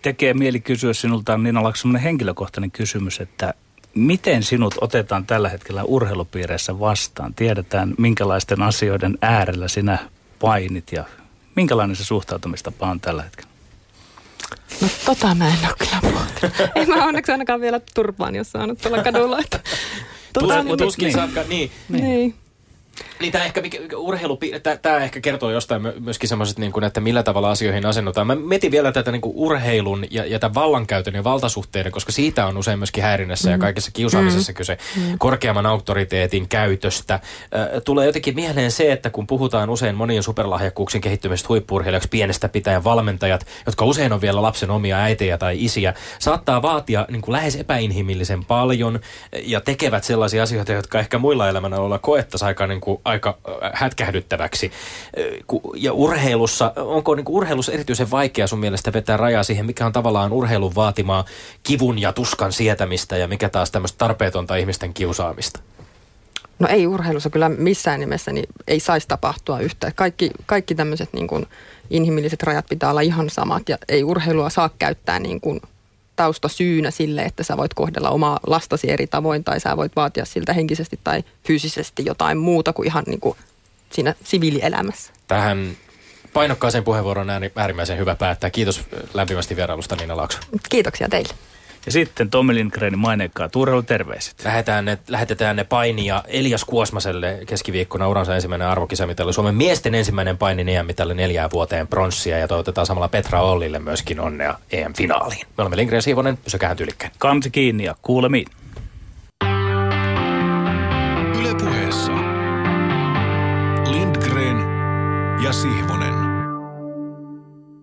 Tekee mieli kysyä sinulta, Nina Laks, sellainen henkilökohtainen kysymys, että miten sinut otetaan tällä hetkellä urheilupiireissä vastaan? Tiedetään, minkälaisten asioiden äärellä sinä painit ja minkälainen se suhtautumistapa on tällä hetkellä? No tota mä en ole kyllä. En mä onneksi ainakaan vielä turpaan, jos saanut tuolla kadulla. Että, tota, Tus, niin, tuskin niin. niin. niin. Niin tämä ehkä mikä, urheilu, tämä ehkä kertoo jostain my- myöskin semmoiset, niin kuin, että millä tavalla asioihin asennutaan. Mä mietin vielä tätä niin kuin urheilun ja, ja tämän vallankäytön ja valtasuhteiden, koska siitä on usein myöskin häirinnässä mm. ja kaikessa kiusaamisessa mm. kyse mm. korkeamman auktoriteetin käytöstä. Tulee jotenkin mieleen se, että kun puhutaan usein monien superlahjakkuuksien kehittymisestä huippuurheilijaksi pienestä pitäen valmentajat, jotka usein on vielä lapsen omia äitejä tai isiä, saattaa vaatia niin kuin lähes epäinhimillisen paljon ja tekevät sellaisia asioita, jotka ehkä muilla elämänaloilla koettaisiin aika, niin kuin, aika äh, hätkähdyttäväksi. Äh, Ja urheilussa, onko niin kuin urheilussa erityisen vaikea sun mielestä vetää rajaa siihen, mikä on tavallaan urheilun vaatimaa kivun ja tuskan sietämistä ja mikä taas tämmöistä tarpeetonta ihmisten kiusaamista? No ei urheilussa kyllä missään nimessä niin ei saisi tapahtua yhtä. Kaikki, kaikki tämmöiset niin kuin inhimilliset rajat pitää olla ihan samat ja ei urheilua saa käyttää niin kuin taustasyynä sille, että sä voit kohdella omaa lastasi eri tavoin tai sä voit vaatia siltä henkisesti tai fyysisesti jotain muuta kuin ihan niin kuin siinä siviilielämässä. Tähän painokkaaseen puheenvuoroon on ääri- äärimmäisen hyvä päättää. Kiitos lämpimästi vierailusta Niina Laakso. Kiitoksia teille. Ja sitten Tommi Lindgrenin maineikkaat urheiluterveiset. Lähetetään ne, lähetetään ne painia Elias Kuosmaselle keskiviikkona uransa ensimmäinen arvokisamitali. Suomen miesten ensimmäinen painin EM-mitali neljään vuoteen pronssia ja toivotetaan samalla Petra Ollille myöskin onnea EM-finaaliin. Me olemme Lindgren Siivonen, pysykää tyylikkäin. Kansi kiinni ja kuulemiin. Yle puheessa Lindgren ja Sihvonen.